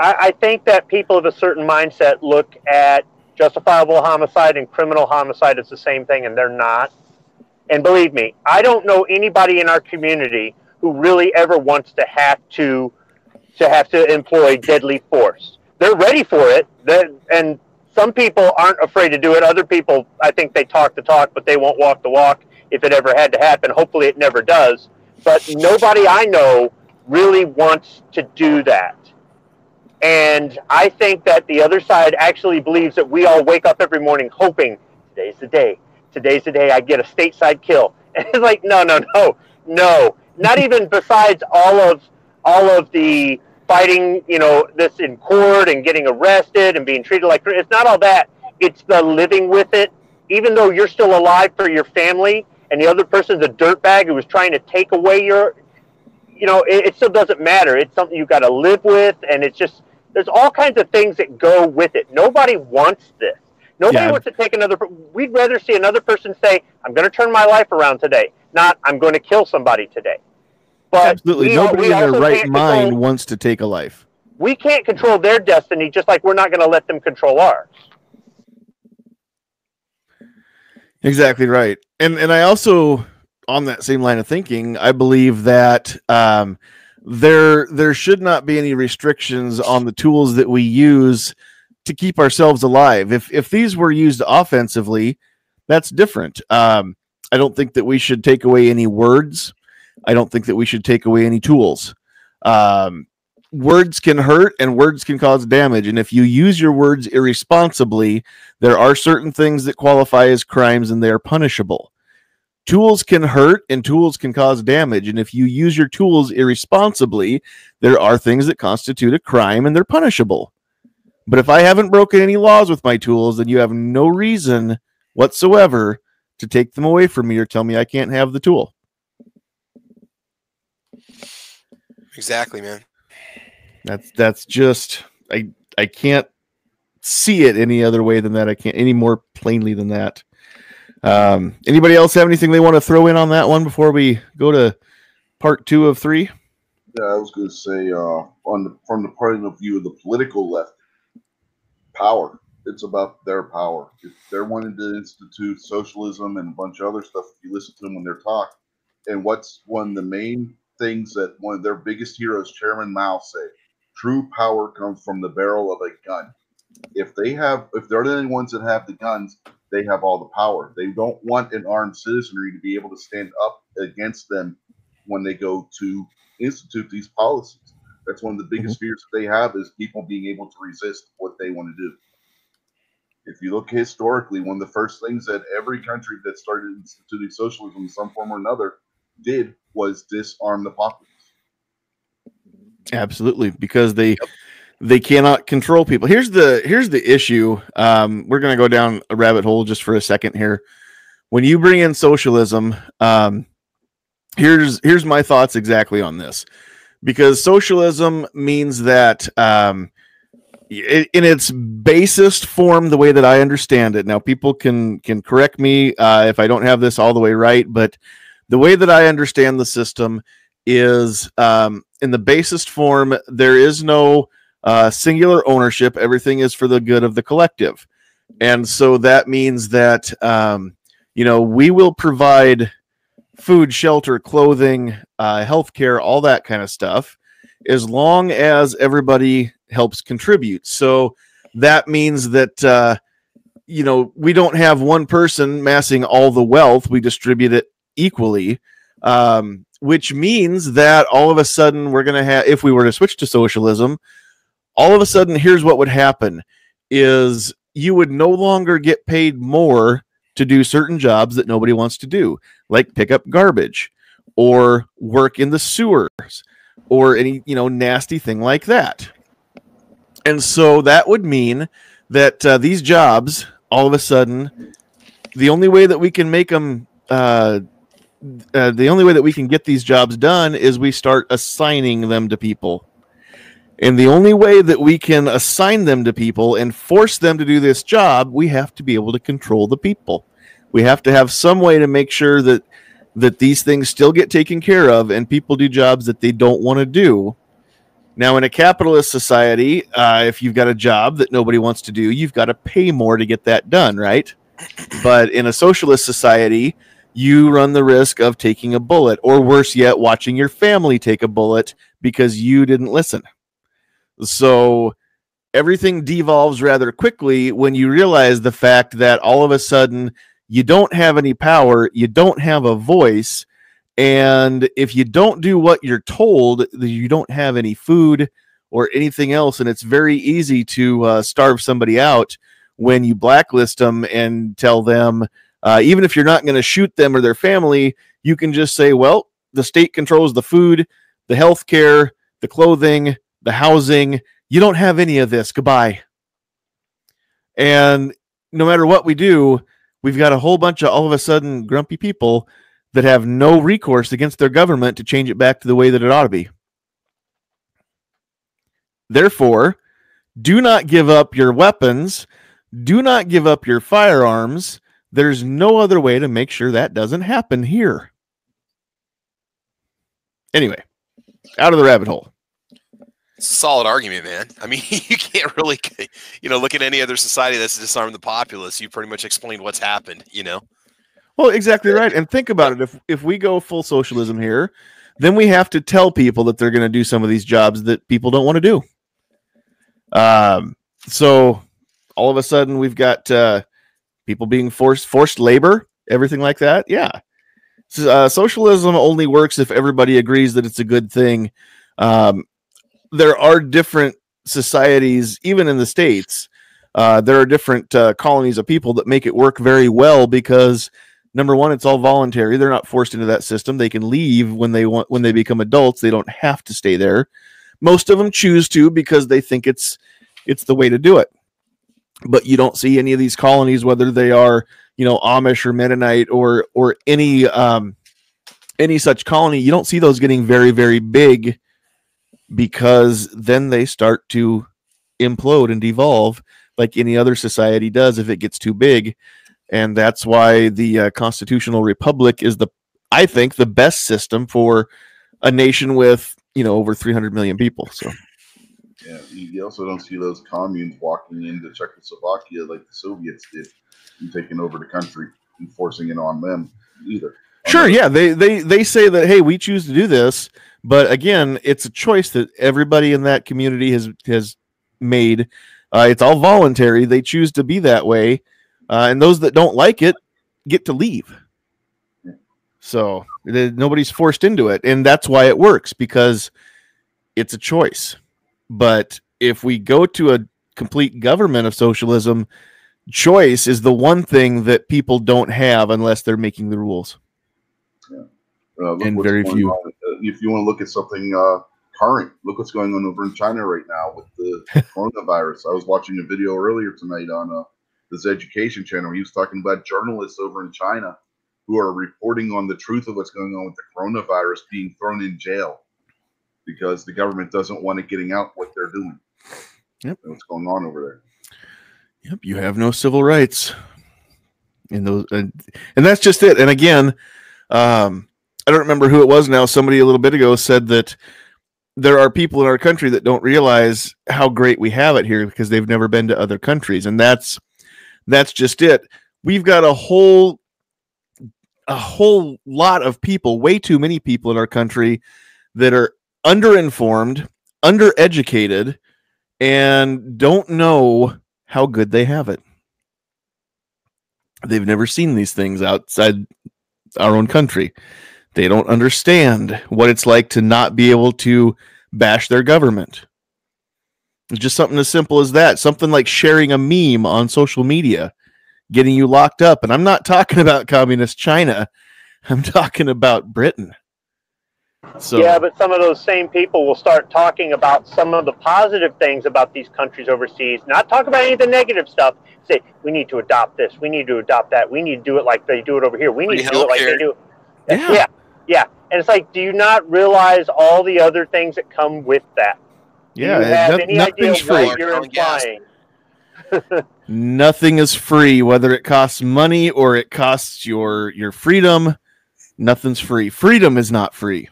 I, I think that people of a certain mindset look at justifiable homicide and criminal homicide as the same thing, and they're not. And believe me, I don't know anybody in our community who really ever wants to have to to have to employ deadly force. They're ready for it, They're, and some people aren't afraid to do it. Other people, I think they talk the talk, but they won't walk the walk if it ever had to happen. Hopefully, it never does. But nobody I know really wants to do that. And I think that the other side actually believes that we all wake up every morning hoping today's the day. Today's the day I get a stateside kill. And it's like, no, no, no, no. Not even besides all of all of the fighting, you know, this in court and getting arrested and being treated like it's not all that. It's the living with it. Even though you're still alive for your family and the other person's a dirtbag who was trying to take away your you know, it, it still doesn't matter. It's something you got to live with, and it's just there's all kinds of things that go with it. Nobody wants this. Nobody Yeah. wants to take another. We'd rather see another person say, "I'm going to turn my life around today," not "I'm going to kill somebody today." But Absolutely. we Nobody we in their right mind control- wants to take a life. we can't control their destiny, just like we're not going to let them control ours. Exactly right. And and I also on that same line of thinking, I believe that um there there should not be any restrictions on the tools that we use to keep ourselves alive. If if these were used offensively, that's different. Um I don't think that we should take away any words. I don't think that we should take away any tools. Um words can hurt and words can cause damage and if you use your words irresponsibly there are certain things that qualify as crimes and they are punishable. Tools can hurt and tools can cause damage. And if you use your tools irresponsibly, there are things that constitute a crime and they're punishable. But if I haven't broken any laws with my tools, then you have no reason whatsoever to take them away from me or tell me I can't have the tool. Exactly, man. That's that's just I I can't see it any other way than that. I can't any more plainly than that. Um, anybody else have anything they want to throw in on that one before we go to part two of three? Yeah, I was going to say, uh, on the, from the point of view of the political left, power. It's about their power. If they're wanting to institute socialism and a bunch of other stuff, if you listen to them when they're talk, and what's one of the main things that one of their biggest heroes, Chairman Mao, say: true power comes from the barrel of a gun. If they have, if they're the only ones that have the guns, they have all the power. They don't want an armed citizenry to be able to stand up against them when they go to institute these policies. That's one of the mm-hmm. biggest fears that they have is people being able to resist what they want to do. If you look historically, one of the first things that every country that started instituting socialism in some form or another did was disarm the populace. Absolutely, because they they cannot control people. Here's the here's the issue. Um, we're going to go down a rabbit hole just for a second here. When you bring in socialism, um, here's here's my thoughts exactly on this, because socialism means that um, i- in its basest form, the way that I understand it. Now, people can can correct me uh, if I don't have this all the way right, but the way that I understand the system is um, in the basest form. There is no uh, singular ownership. Everything is for the good of the collective, and so that means that um, you know we will provide food, shelter, clothing, uh, healthcare, all that kind of stuff, as long as everybody helps contribute. So that means that uh, you know we don't have one person massing all the wealth; we distribute it equally. Um, which means that all of a sudden we're going to have, if we were to switch to socialism, all of a sudden here's what would happen: is you would no longer get paid more to do certain jobs that nobody wants to do, like pick up garbage or work in the sewers or any you know nasty thing like that. And so that would mean that uh, these jobs, all of a sudden, the only way that we can make them, uh, uh, the only way that we can get these jobs done is we start assigning them to people. And the only way that we can assign them to people and force them to do this job, we have to be able to control the people. We have to have some way to make sure that that these things still get taken care of and people do jobs that they don't want to do. Now, in a capitalist society, uh, if you've got a job that nobody wants to do, you've got to pay more to get that done, right? But in a socialist society, you run the risk of taking a bullet, or worse yet, watching your family take a bullet because you didn't listen. So everything devolves rather quickly when you realize the fact that all of a sudden you don't have any power, you don't have a voice, and if you don't do what you're told, you don't have any food or anything else, and it's very easy to uh, starve somebody out when you blacklist them and tell them, uh, even if you're not going to shoot them or their family, you can just say, well, the state controls the food, the health care, the clothing, the housing. You don't have any of this. Goodbye. And no matter what we do, we've got a whole bunch of all of a sudden grumpy people that have no recourse against their government to change it back to the way that it ought to be. Therefore, do not give up your weapons. Do not give up your firearms. There's no other way to make sure that doesn't happen here. Anyway, out of the rabbit hole. Solid argument, man. I mean, you can't really, you know, look at any other society that's disarmed the populace. You pretty much explained what's happened. You know, Well, exactly right. And think about it. If if we go full socialism here, then we have to tell people that they're going to do some of these jobs that people don't want to do. Um, so all of a sudden we've got uh, people being forced forced labor, everything like that. Yeah, So, uh, socialism only works if everybody agrees that it's a good thing. Um, there are different societies, even in the states. Uh, there are different uh, colonies of people that make it work very well because number one, it's all voluntary. They're not forced into that system. They can leave when they want when they become adults. They don't have to stay there. Most of them choose to because they think it's it's the way to do it. But you don't see any of these colonies, whether they are you know Amish or Mennonite or or any um, any such colony. You don't see those getting very very big because then they start to implode and devolve like any other society does if it gets too big. and that's why the uh, constitutional republic is the, I think, the best system for a nation with you know over 300 million people. So Yeah, you also don't see those communes walking into Czechoslovakia like the Soviets did and taking over the country and forcing it on them either. Sure, yeah, they they they say that hey, we choose to do this, but again, it's a choice that everybody in that community has has made. Uh, it's all voluntary. They choose to be that way, uh, and those that don't like it get to leave. So th- nobody's forced into it, and that's why it works because it's a choice. But if we go to a complete government of socialism, choice is the one thing that people don't have unless they're making the rules. Uh, And very few. on. If you want to look at something uh, current, look what's going on over in China right now with the coronavirus. I was watching a video earlier tonight on uh, this education channel. He was talking about journalists over in China who are reporting on the truth of what's going on with the coronavirus being thrown in jail because the government doesn't want it getting out what they're doing. Yep. And what's going on over there? Yep, you have no civil rights. In those, and, and that's just it. And again, um, I don't remember who it was now. Somebody a little bit ago said that there are people in our country that don't realize how great we have it here because they've never been to other countries, and that's that's just it. We've got a whole a whole lot of people, way too many people in our country that are underinformed, undereducated, and don't know how good they have it. They've never seen these things outside our own country. They don't understand what it's like to not be able to bash their government. It's just something as simple as that. Something like sharing a meme on social media, getting you locked up. And I'm not talking about communist China. I'm talking about Britain. So Yeah, but some of those same people will start talking about some of the positive things about these countries overseas, not talk about any of the negative stuff. Say, we need to adopt this, we need to adopt that, we need to do it like they do it over here, we need to do it like healthcare. they do. Yeah. yeah, yeah. And it's like, do you not realize all the other things that come with that? Do yeah, you have no- any idea nothing's what free. you're implying? Nothing is free, whether it costs money or it costs your your freedom. Nothing's free. Freedom is not free.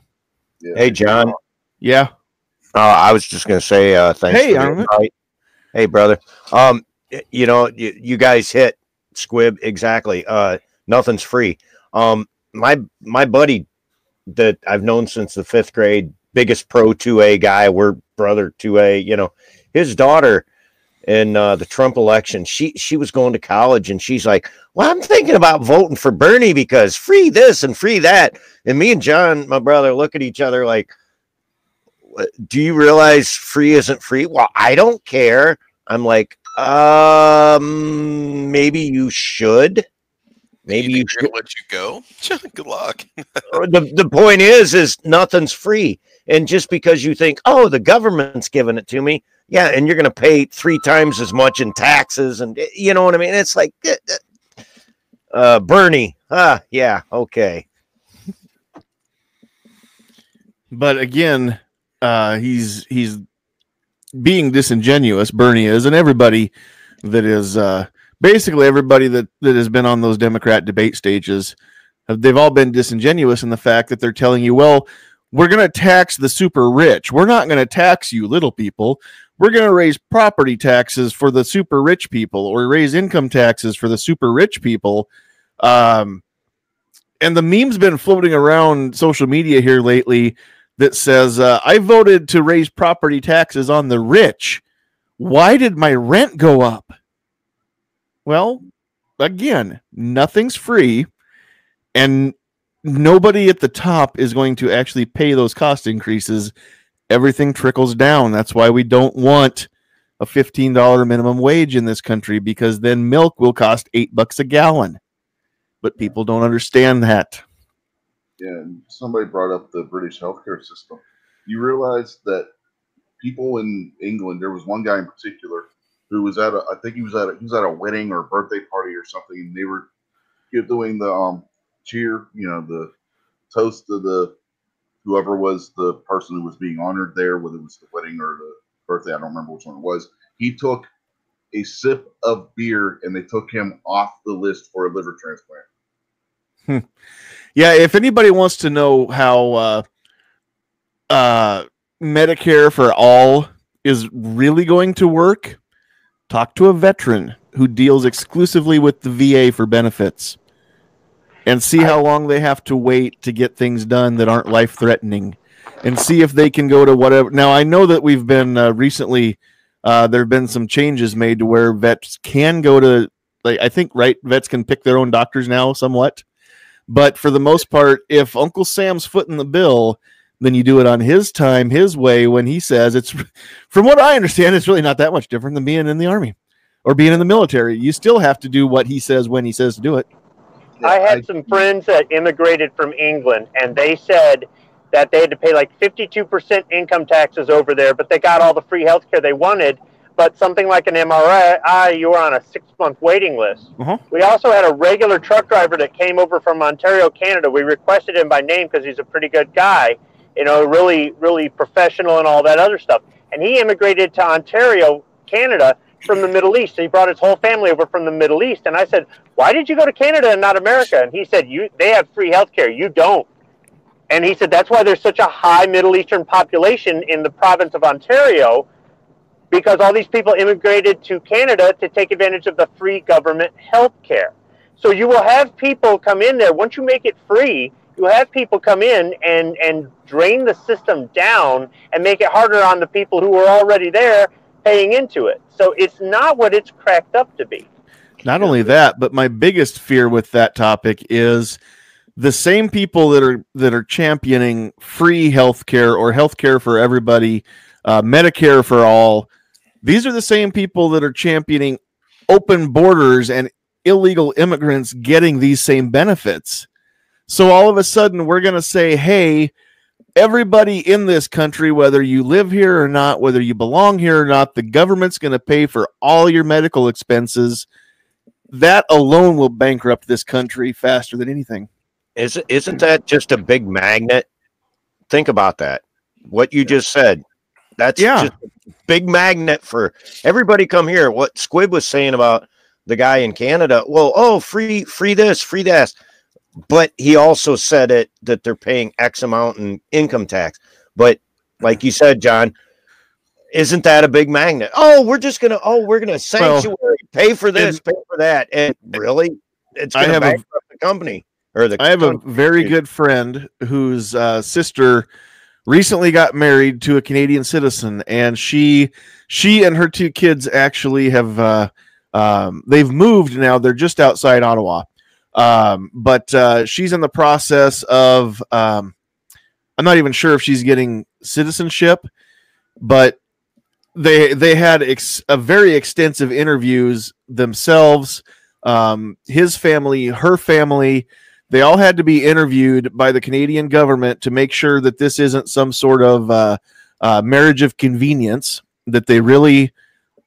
Yeah. Hey, John. Yeah. Uh, I was just going to say uh, thanks. Hey, for the Hey, brother. Um, you know, you, you guys hit squib exactly. Uh, nothing's free. Um, my my buddy that I've known since the fifth grade, biggest pro two A guy. We're brother two A. You know, his daughter in uh, the Trump election, she she was going to college, and she's like, "Well, I'm thinking about voting for Bernie because free this and free that." And me and John, my brother, look at each other like, "Do you realize free isn't free?" Well, I don't care. I'm like, um, maybe you should. Maybe you you should let you go. Good luck. the, the point is is nothing's free and just because you think oh the government's giving it to me yeah and you're going to pay three times as much in taxes and eh, you know what i mean it's like eh, eh, uh bernie ah yeah okay But again, uh, he's he's being disingenuous. Bernie is, and everybody that is uh, basically everybody that that has been on those Democrat debate stages, they've all been disingenuous in the fact that they're telling you, well, we're going to tax the super rich. We're not going to tax you little people. We're going to raise property taxes for the super rich people, or raise income taxes for the super rich people. Um, and the meme's been floating around social media here lately that says, uh, I voted to raise property taxes on the rich. Why did my rent go up? Well, again, nothing's free, and nobody at the top is going to actually pay those cost increases. Everything trickles down. That's why we don't want a $15 minimum wage in this country because then milk will cost eight bucks a gallon. But people don't understand that. Yeah, and somebody brought up the British healthcare system. You realize that people in England, there was one guy in particular who was at a, I think he was at a, he was at a wedding or a birthday party or something, and they were doing the um cheer, you know, the toast to the whoever was the person who was being honored there, whether it was the wedding or the birthday, I don't remember which one it was. He took a sip of beer and they took him off the list for a liver transplant. Yeah, if anybody wants to know how uh, uh, Medicare for all is really going to work, talk to a veteran who deals exclusively with the VA for benefits and see how long they have to wait to get things done that aren't life threatening and see if they can go to whatever. Now, I know that we've been uh, recently, uh, there have been some changes made to where vets can go to, like, I think, right, vets can pick their own doctors now somewhat. But for the most part, if Uncle Sam's footing the bill, then you do it on his time, his way, when he says it's, from what I understand, it's really not that much different than being in the army or being in the military. You still have to do what he says when he says to do it. I had some friends that immigrated from England, and they said that they had to pay like 52% income taxes over there, but they got all the free health care they wanted. But something like an MRI, you were on a six month waiting list. Uh-huh. We also had a regular truck driver that came over from Ontario, Canada. We requested him by name because he's a pretty good guy, you know, really, really professional and all that other stuff. And he immigrated to Ontario, Canada from the Middle East. He brought his whole family over from the Middle East. And I said, Why did you go to Canada and not America? And he said, You they have free health care. You don't. And he said that's why there's such a high Middle Eastern population in the province of Ontario, because all these people immigrated to Canada to take advantage of the free government health care. So you will have people come in there once you make it free. You have people come in and and drain the system down and make it harder on the people who are already there paying into it. So it's not what it's cracked up to be. Not only that, but my biggest fear with that topic is the same people that are that are championing free healthcare or healthcare for everybody, uh, Medicare for all. These are the same people that are championing open borders and illegal immigrants getting these same benefits. So all of a sudden, we're going to say, "Hey, everybody in this country, whether you live here or not, whether you belong here or not, the government's going to pay for all your medical expenses." That alone will bankrupt this country faster than anything. Is isn't that just a big magnet? Think about that. What you just said. That's Yeah. just a big magnet for everybody come here. What Squib was saying about the guy in Canada. Well, oh, free free this, free that. But he also said it that they're paying X amount in income tax. But like you said, John, isn't that a big magnet? Oh, we're just gonna oh, we're gonna sanctuary, pay for this, pay for that. And really, it's I have a- the company or the I have a very good friend whose uh, sister recently got married to a Canadian citizen, and she she and her two kids actually have uh, um, they've moved now. They're just outside Ottawa, um, but uh, she's in the process of. Um, I'm not even sure if she's getting citizenship, but they they had ex- a very extensive interviews themselves. Um, his family, her family, they all had to be interviewed by the Canadian government to make sure that this isn't some sort of uh, uh, marriage of convenience. That they really,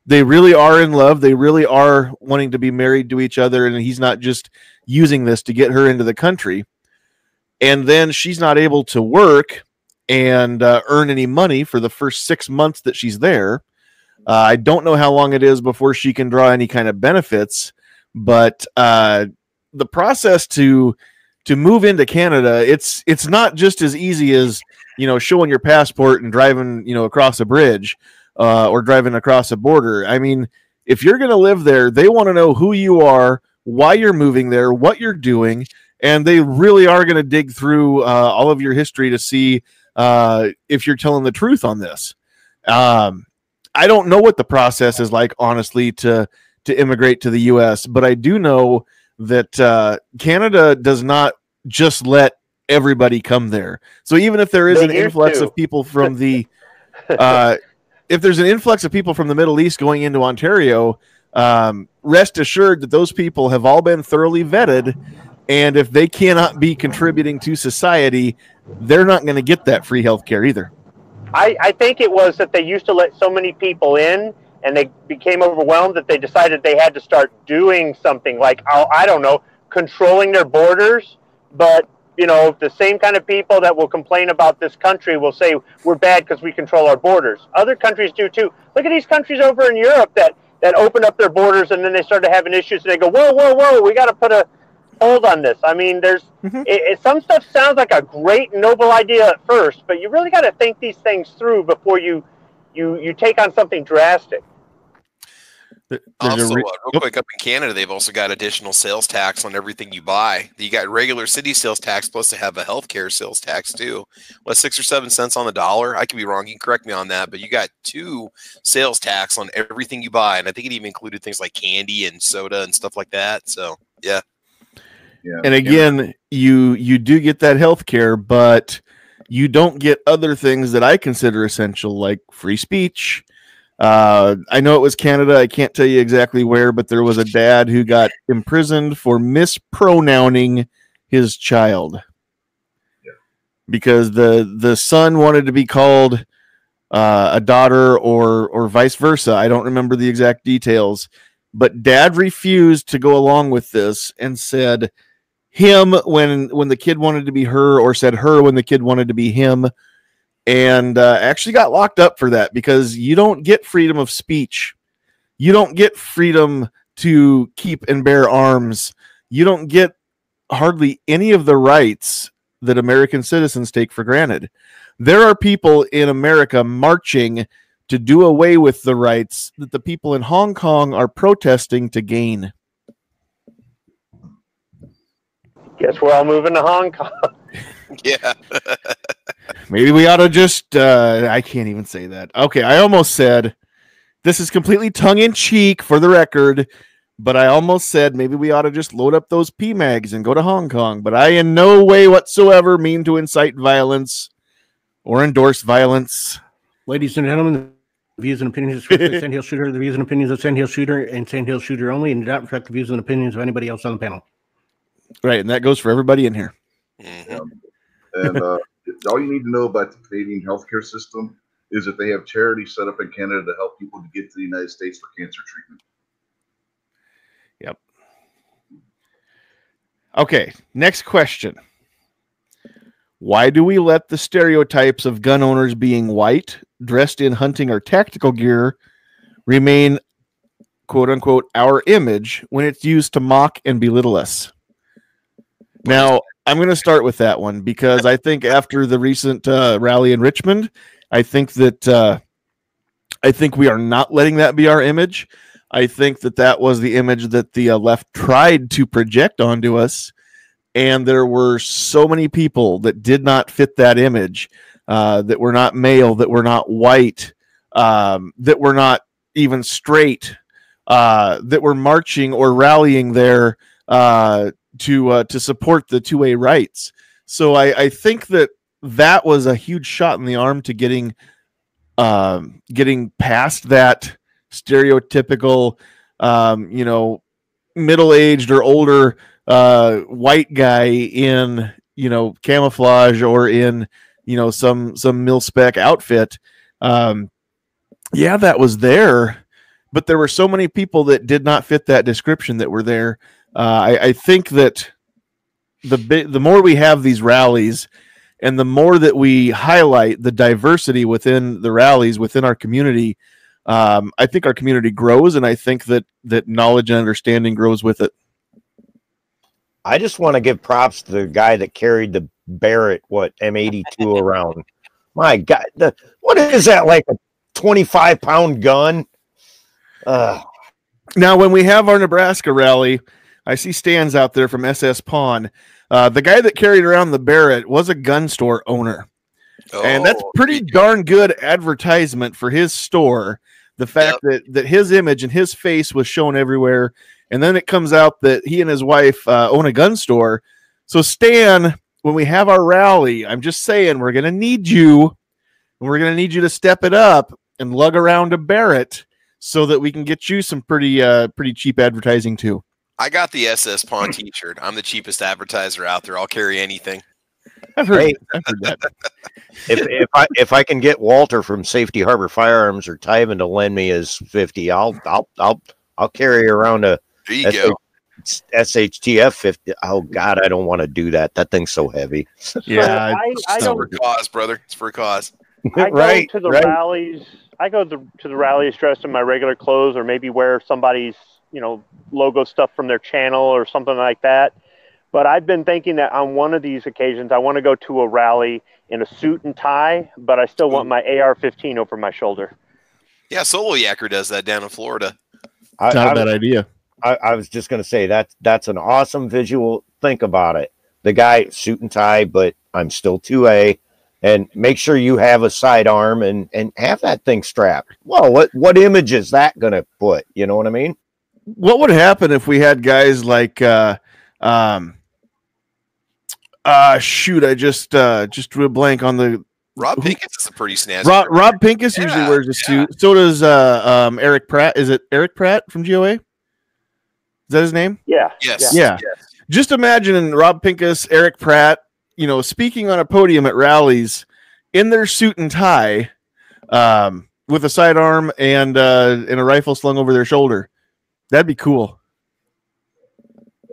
they really are in love. They really are wanting to be married to each other, and he's not just using this to get her into the country. And then she's not able to work and uh, earn any money for the first six months that she's there. Uh, I don't know how long it is before she can draw any kind of benefits, but uh, the process to to move into Canada, it's it's not just as easy as you know showing your passport and driving you know across a bridge uh, or driving across a border. I mean, if you're going to live there, they want to know who you are, why you're moving there, what you're doing, and they really are going to dig through uh, all of your history to see uh, if you're telling the truth on this. Um, I don't know what the process is like, honestly, to to immigrate to the U.S., but I do know that uh, Canada does not just let everybody come there. So even if there is They an influx to. of people from the, uh, if there's an influx of people from the Middle East going into Ontario, um, rest assured that those people have all been thoroughly vetted, and if they cannot be contributing to society, they're not going to get that free health care either. I, I think it was that they used to let so many people in and they became overwhelmed that they decided they had to start doing something like, oh, I don't know, controlling their borders. But, you know, the same kind of people that will complain about this country will say we're bad because we control our borders. Other countries do too. Look at these countries over in Europe that that opened up their borders and then they started having issues and they go, whoa, whoa, whoa, we got to put a hold on this. I mean, there's Mhm. it, it, some stuff sounds like a great noble idea at first, but you really got to think these things through before you you you take on something drastic. Th- there's Also, re- uh, real quick, up in Canada, they've also got additional sales tax on everything you buy. You got regular city sales tax, plus they have a healthcare sales tax too. What six or seven cents on the dollar? I could be wrong. You can correct me on that, but you got two sales tax on everything you buy, and I think it even included things like candy and soda and stuff like that. So yeah, Yeah. and again you you do get that health care but you don't get other things that i consider essential like free speech uh, i know it was canada. I can't tell you exactly where but there was a dad who got imprisoned for mispronouncing his child. Yeah. because the the son wanted to be called uh, a daughter or or vice versa. I don't remember the exact details but dad refused to go along with this and said him when when the kid wanted to be her or said her when the kid wanted to be him and uh, actually got locked up for that because you don't get freedom of speech you don't get freedom to keep and bear arms you don't get hardly any of the rights that american citizens take for granted there are people in america marching to do away with the rights that the people in hong kong are protesting to gain Guess we're all moving to Hong Kong. yeah. Maybe we ought to just uh I can't even say that. Okay, I almost said this is completely tongue in cheek for the record, but I almost said maybe we ought to just load up those PMags and go to Hong Kong, but I in no way whatsoever mean to incite violence or endorse violence. Ladies and gentlemen, views and opinions expressed by Sandhill Shooter, the views and opinions of Sandhill Shooter and Sandhill Shooter only, and do not reflect the views and opinions of anybody else on the panel. Right, and that goes for everybody in here. Mhm. And uh, all you need to know about the Canadian healthcare system is that they have charities set up in Canada to help people to get to the United States for cancer treatment. Yep. Okay, next question. Why do we let the stereotypes of gun owners being white, dressed in hunting or tactical gear, remain quote unquote our image when it's used to mock and belittle us? Now, I'm going to start with that one because I think after the recent uh, rally in Richmond, I think that uh, I think we are not letting that be our image. I think that that was the image that the uh, left tried to project onto us, and there were so many people that did not fit that image, uh, that were not male, that were not white, um, that were not even straight, uh, that were marching or rallying there uh, to uh, to support the two way rights. So I, I think that that was a huge shot in the arm to getting um, getting past that stereotypical, um, you know, middle aged or older uh, white guy in you know camouflage or in you know some some mil spec outfit. Um, yeah, that was there, but there were so many people that did not fit that description that were there. Uh, I, I think that the bi- the more we have these rallies and the more that we highlight the diversity within the rallies within our community um, i think our community grows and i think that that knowledge and understanding grows with it I just want to give props to the guy that carried the Barrett, what M82 around. My God, the, what is that like a 25 pound gun? Uh, now when we have our nebraska rally i see stands out there from ss pawn. Uh, the guy that carried around the barrett was a gun store owner. And that's Oh, pretty darn good advertisement for his store. The fact that that his image and his face was shown everywhere. And then it comes out that he and his wife uh, own a gun store. So stan when we have our rally i'm just saying we're going to need you. And we're going to need you to step it up and lug around a barrett so that we can get you some pretty uh pretty cheap advertising too I got the SS Pawn T-shirt. I'm the cheapest advertiser out there. I'll carry anything. i've heard, Hey. I've heard that if, if I if I can get Walter from Safety Harbor Firearms or Tyven to lend me his 50, I'll I'll I'll I'll carry around a There you go. SHTF 50. Oh God, I don't want to do that. That thing's so heavy. yeah I, I It's don't for a cause, brother. It's for a cause. I go right, to the right. rallies. I go to, to the rallies dressed in my regular clothes, or maybe wear somebody's you know logo stuff from their channel or something like that. But I've been thinking that on one of these occasions, I want to go to a rally in a suit and tie, but I still want hmm. my AR-15 over my shoulder. Yeah, Solo Yacker does that down in Florida. I, It's not I a bad was- idea. I, I was just gonna say that that's an awesome visual. Think about it. The guy suit and tie, but I'm still two A, and make sure you have a sidearm and and have that thing strapped. Well, what what image is that gonna put? You know what I mean? What would happen if we had guys like uh um uh shoot, I just uh just drew a blank on the Rob Who- Pinkett is a pretty snazzy. Rob, character. Rob Pincus usually wears a yeah. suit. So does uh um Eric Pratt. Is it Eric Pratt from GOA? Is that his name? Yeah. Yes. Yeah. yes. just imagine Rob Pincus, Eric Pratt, you know, speaking on a podium at rallies in their suit and tie, um, with a sidearm and uh, and a rifle slung over their shoulder. That'd be cool.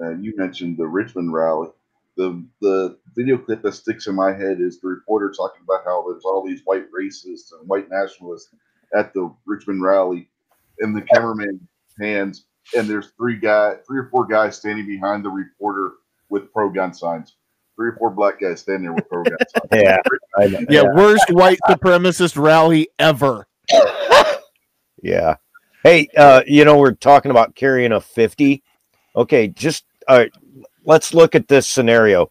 Uh, you mentioned the Richmond rally. The the video clip that sticks in my head is the reporter talking about how there's all these white racists and white nationalists at the Richmond rally, and the cameraman hands, and there's three guy, three or four guys standing behind the reporter with pro gun signs. Three or four black guys standing there with pro gun signs. Yeah, I know. Yeah, worst white supremacist rally ever. Yeah. Hey, uh, you know, we're talking about carrying a 50. Okay, just uh, let's look at this scenario.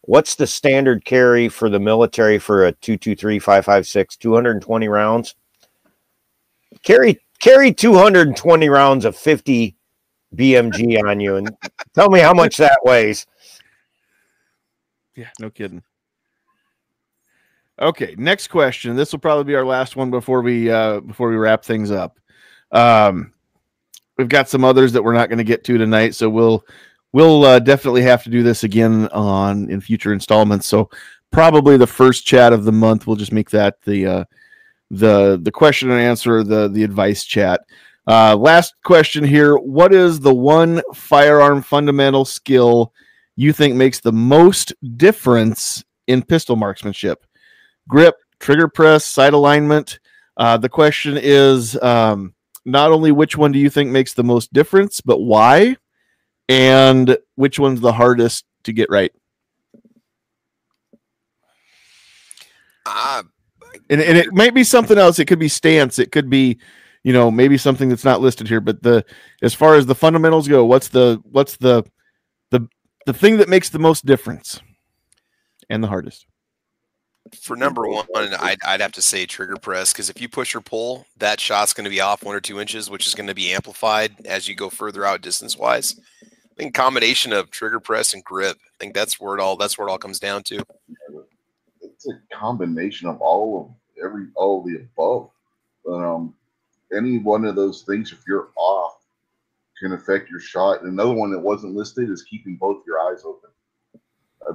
What's the standard carry for the military for a 223 556 220 rounds? Carry carry 220 rounds of 50 BMG on you and tell me how much that weighs. Yeah, no kidding. Okay, next question. This will probably be our last one before we uh before we wrap things up. Um we've got some others that we're not going to get to tonight, so we'll we'll uh, definitely have to do this again on in future installments. So probably the first chat of the month we'll just make that the uh the the question and answer the the advice chat. Uh last question here, what is the one firearm fundamental skill you think makes the most difference in pistol marksmanship? Grip, trigger press, sight alignment. Uh, the question is um, not only which one do you think makes the most difference, but why, and which one's the hardest to get right. Ah, And, and it might be something else. It could be stance. It could be, you know, maybe something that's not listed here. But the as far as the fundamentals go, what's the what's the the the thing that makes the most difference and the hardest? For number one, I'd, I'd have to say trigger press because if you push or pull, that shot's going to be off one or two inches, which is going to be amplified as you go further out distance wise. I think combination of trigger press and grip. I think that's where it all that's where it all comes down to. it's a combination of all of every all of the above. But um, any one of those things, if you're off, can affect your shot. And another one that wasn't listed is keeping both your eyes open. Uh,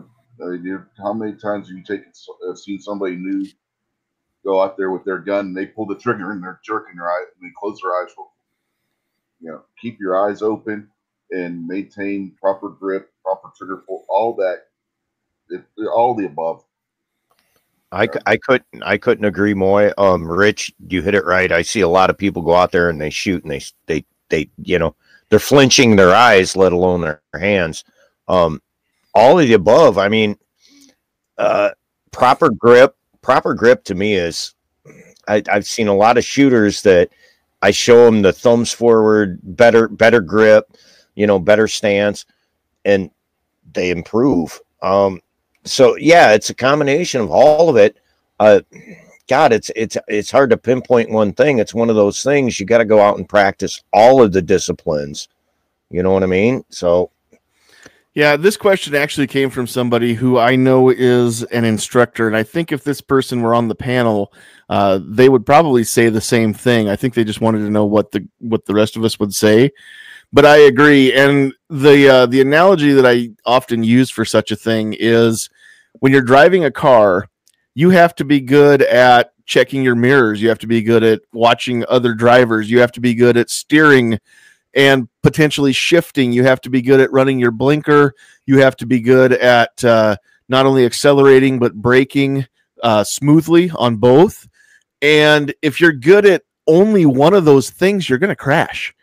How many times have you taken seen somebody new go out there with their gun and they pull the trigger and they're jerking their eye and they close their eyes. You know, keep your eyes open and maintain proper grip, proper trigger pull, all that. It, all the above. I, I couldn't I couldn't agree more. Um, Rich, you hit it right. I see a lot of people go out there and they shoot and they they they you know they're flinching their eyes, let alone their hands. Um, all of the above. I mean, uh, proper grip. Proper grip to me is I, I've seen a lot of shooters that I show them the thumbs forward, better better grip, you know, better stance, and they improve. Um, so yeah, it's a combination of all of it. Uh, God, it's it's it's hard to pinpoint one thing. It's one of those things you got to go out and practice all of the disciplines. You know what I mean? So Yeah, this question actually came from somebody who I know is an instructor, and I think if this person were on the panel, uh, they would probably say the same thing. I think they just wanted to know what the what the rest of us would say. But I agree, and the uh, the analogy that I often use for such a thing is when you're driving a car, you have to be good at checking your mirrors. You have to be good at watching other drivers. You have to be good at steering and potentially shifting. You have to be good at running your blinker. You have to be good at uh, not only accelerating but braking. uh, smoothly on both. And if you're good at only one of those things, you're going to crash.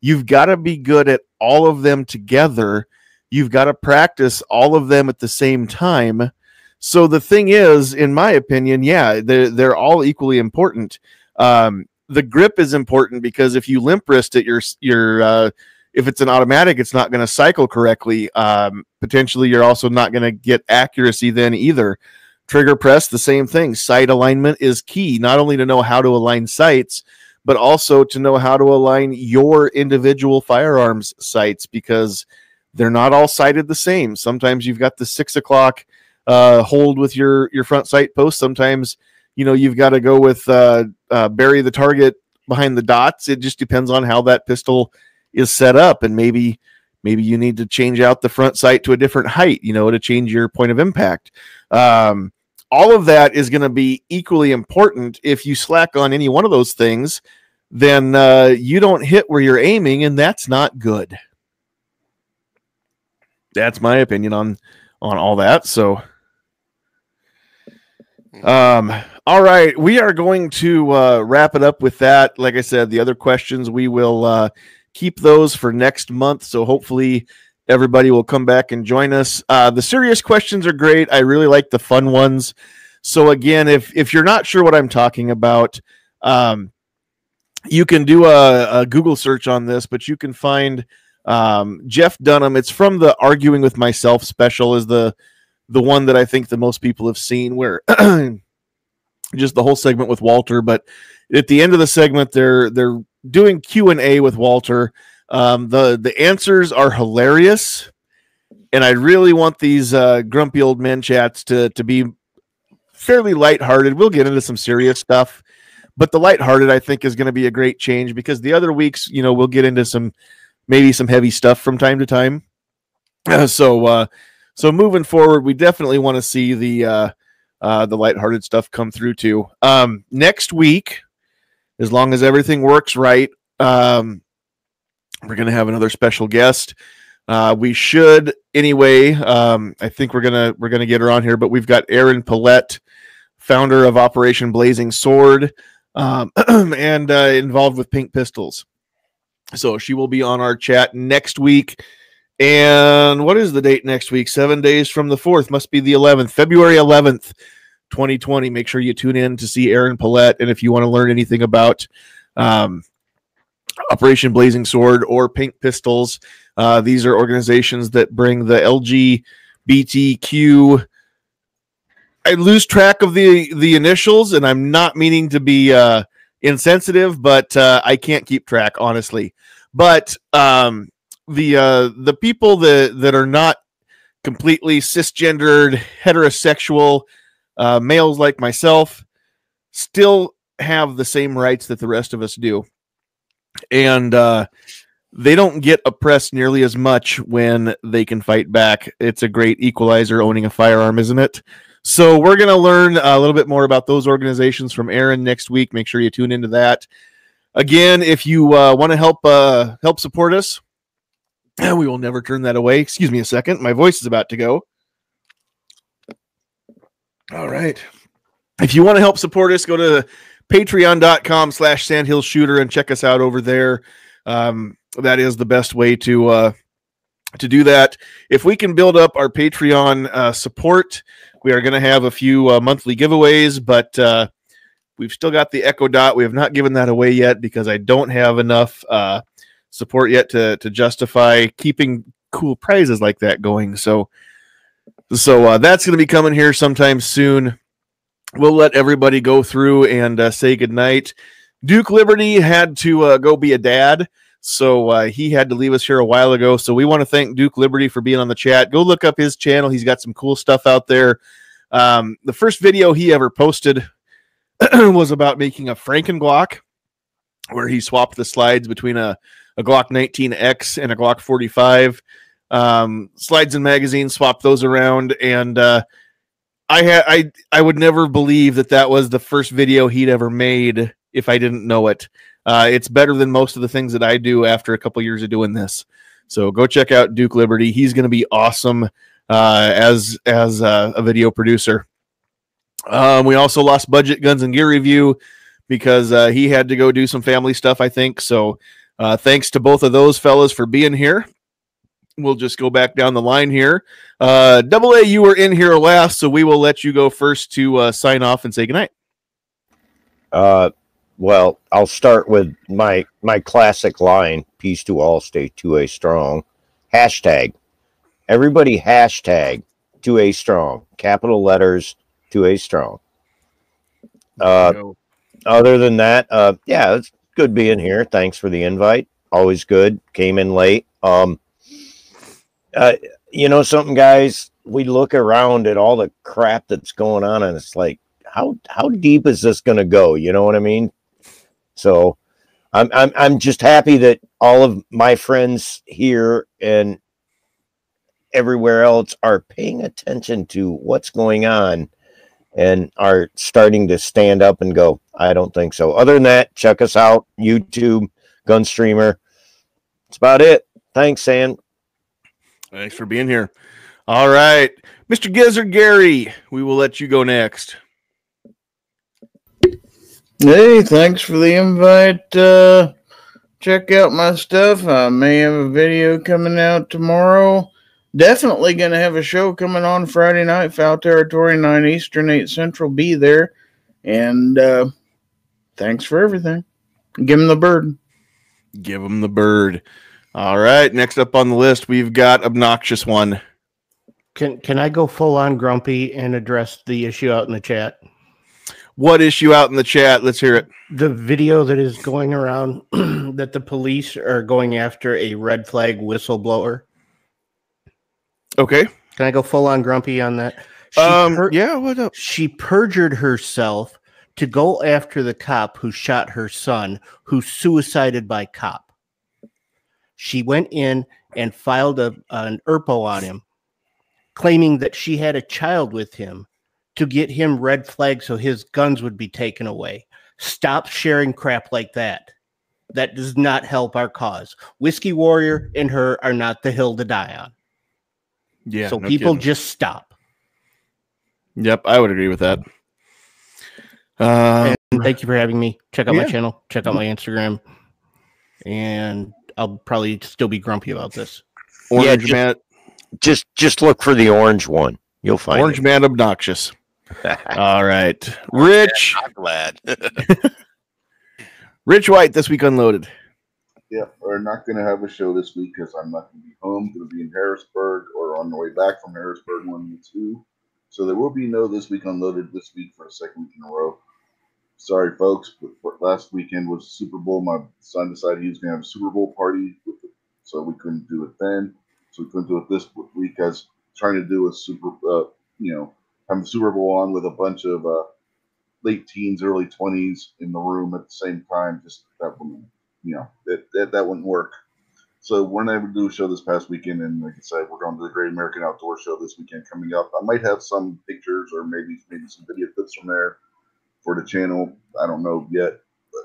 You've got to be good at all of them together. You've got to practice all of them at the same time. So the thing is, in my opinion, yeah, they're, they're all equally important. Um, the grip is important because if you limp wrist it, your your uh, if it's an automatic, it's not going to cycle correctly. Um, potentially, you're also not going to get accuracy then either. Trigger press, the same thing. Sight alignment is key, not only to know how to align sights, but also to know how to align your individual firearms sights because they're not all sighted the same. Sometimes you've got the six o'clock uh, hold with your your front sight post. Sometimes you know you've got to go with uh, uh, bury the target behind the dots. It just depends on how that pistol is set up, and maybe maybe you need to change out the front sight to a different height. You know, to change your point of impact. Um, all of that is going to be equally important. If you slack on any one of those things, then uh, you don't hit where you're aiming, and that's not good. That's my opinion on on all that. So, um, all right, we are going to uh, wrap it up with that. Like I said, the other questions we will uh, keep those for next month. So hopefully everybody will come back and join us. Uh, the serious questions are great. I really like the fun ones. So again, if if you're not sure what I'm talking about, um, you can do a, a, Google search on this, but you can find um, Jeff Dunham. It's from the Arguing with Myself special. Is the the one that I think the most people have seen, where just the whole segment with Walter. But at the end of the segment, they're they're doing Q and A with Walter um, the the answers are hilarious, and I really want these uh, grumpy old men chats to to be fairly lighthearted. We'll get into some serious stuff, but the lighthearted I think is going to be a great change because the other weeks, you know, we'll get into some maybe some heavy stuff from time to time. So uh, so moving forward, we definitely want to see the uh, uh, the lighthearted stuff come through too. Um, next week, as long as everything works right, um, we're going to have another special guest. Uh, we should anyway. Um, I think we're gonna we're gonna get her on here, but we've got Erin Paulette, founder of Operation Blazing Sword, um, and uh, involved with Pink Pistols. So she will be on our chat next week. And what is the date next week? Seven days from the fourth must be the eleventh, February eleventh, twenty twenty. Make sure you tune in to see Erin Paulette, and if you want to learn anything about um, Operation Blazing Sword or Pink Pistols. Uh, these are organizations that bring the LGBTQ. I lose track of the the initials, and I'm not meaning to be uh, insensitive, but uh, I can't keep track honestly. But um, the uh, the people that that are not completely cisgendered, heterosexual uh, males like myself still have the same rights that the rest of us do and uh, they don't get oppressed nearly as much when they can fight back. It's a great equalizer owning a firearm, isn't it? So we're going to learn a little bit more about those organizations from Erin next week. Make sure you tune into that. Again, if you uh, want to help uh, help support us, we will never turn that away. Excuse me a second. My voice is about to go. All right. If you want to help support us, go to patreon.com slash sandhill shooter and check us out over there um, that is the best way to uh, to do that if we can build up our patreon uh, support we are going to have a few uh, monthly giveaways but uh, we've still got the echo dot we have not given that away yet because i don't have enough uh, support yet to to justify keeping cool prizes like that going so so uh, that's going to be coming here sometime soon we'll let everybody go through and uh, say goodnight. Duke Liberty had to uh, go be a dad, so uh, he had to leave us here a while ago. So we want to thank Duke Liberty for being on the chat. Go look up his channel; he's got some cool stuff out there. Um, the first video he ever posted was about making a Franken Glock, where he swapped the slides between a, a Glock 19X and a Glock 45. Um, slides and magazines, swap those around, and uh, I I I would never believe that that was the first video he'd ever made if I didn't know it. Uh, it's better than most of the things that I do after a couple years of doing this. So go check out Duke Liberty. He's going to be awesome uh, as as uh, a video producer. Um, we also lost budget guns and gear review because uh, he had to go do some family stuff, I think. So uh, thanks to both of those fellas for being here. We'll just go back down the line here. Uh, Double A, you were in here last, so we will let you go first to uh, sign off and say goodnight. Uh, well, I'll start with my my classic line: "Peace to all, stay two A strong." Hashtag. Everybody hashtag two A strong. Capital letters two A strong. Uh, other than that, uh, yeah, it's good being here. Thanks for the invite. Always good. Came in late. Um, uh, you know something, guys. We look around at all the crap that's going on, and it's like, how how deep is this going to go? You know what I mean? So, I'm I'm I'm just happy that all of my friends here and everywhere else are paying attention to what's going on and are starting to stand up and go, I don't think so. Other than that, check us out, YouTube, Gunstreamer. That's about it. Thanks, Sam. Thanks for being here. All right, Mr. Gizzard Gary, we will let you go next. Hey, thanks for the invite. Uh, check out my stuff. I may have a video coming out tomorrow. Definitely going to have a show coming on Friday night, Foul Territory, 9 Eastern, 8 Central. Be there. And uh, thanks for everything. Give him the bird. Give him the bird. All right, next up on the list, we've got Obnoxious One. Can can I go full on grumpy and address the issue out in the chat? What issue out in the chat? Let's hear it. The video that is going around that the police are going after a red flag whistleblower. Okay. Can I go full on grumpy on that? She Um, per- yeah, what up? she perjured herself to go after the cop who shot her son, who suicided by cop. She went in and filed a, an ERPO on him, claiming that she had a child with him to get him red flag so his guns would be taken away. Stop sharing crap like that. That does not help our cause. Whiskey Warrior and her are not the hill to die on. Yeah. so no people kidding. just stop. Yep, I would agree with that. Um, and thank you for having me. Check out my channel. Check out my Instagram. And I'll probably still be grumpy about this. Orange just- Man, Just just look for the orange one. You'll find Orange it. Man, obnoxious. All right, Rich, I'm glad. Rich White this week unloaded. Yeah, we're not going to have a show this week because I'm not going to be home. Going to be in Harrisburg or on the way back from Harrisburg, one the two. So there will be no this week unloaded this week for a second week in a row. Sorry, folks, but last weekend was Super Bowl. My son decided he was going to have a Super Bowl party, so we couldn't do it then. So we couldn't do it this week. As trying to do a Super, uh, you know, have the Super Bowl on with a bunch of uh, late teens, early twenties in the room at the same time. Just that wouldn't, you know, that that, that wouldn't work. So we're not able to do a show this past weekend, and like I said, we're going to the Great American Outdoor Show this weekend coming up. I might have some pictures or maybe maybe some video clips from there for the channel. I don't know yet, but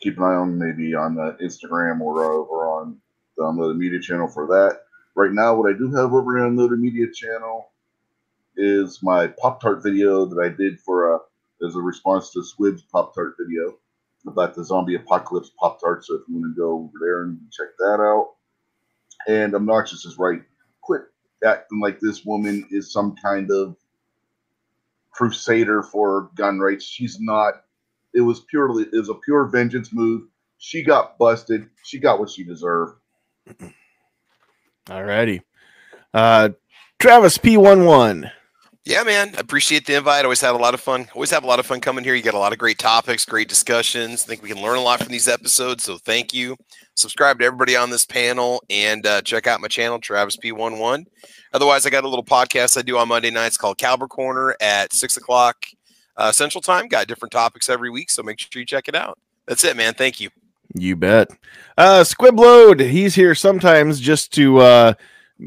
keep an eye on maybe on the Instagram or uh, over on the Unloaded Media channel for that. Right now, what I do have over on Unloaded Media channel is my Pop Tart video that I did for a as a response to Squib's Pop Tart video about the zombie apocalypse Pop Tart. So if you want to go over there and check that out. And Obnoxious is right. Quit acting like this woman is some kind of crusader for gun rights. She's not. It was purely it was a pure vengeance move. She got busted. She got what she deserved. All righty. Uh, Travis P11. Yeah, man. Appreciate the invite. Always had a lot of fun. Always have a lot of fun coming here. You got a lot of great topics, great discussions. I think we can learn a lot from these episodes. So thank you. Subscribe to everybody on this panel and uh, check out my channel, Travis P11. Otherwise, I got a little podcast I do on Monday nights called Caliber Corner at six o'clock uh, Central Time. Got different topics every week. So make sure you check it out. That's it, man. Thank you. You bet. Uh, Squibload, he's here sometimes just to uh,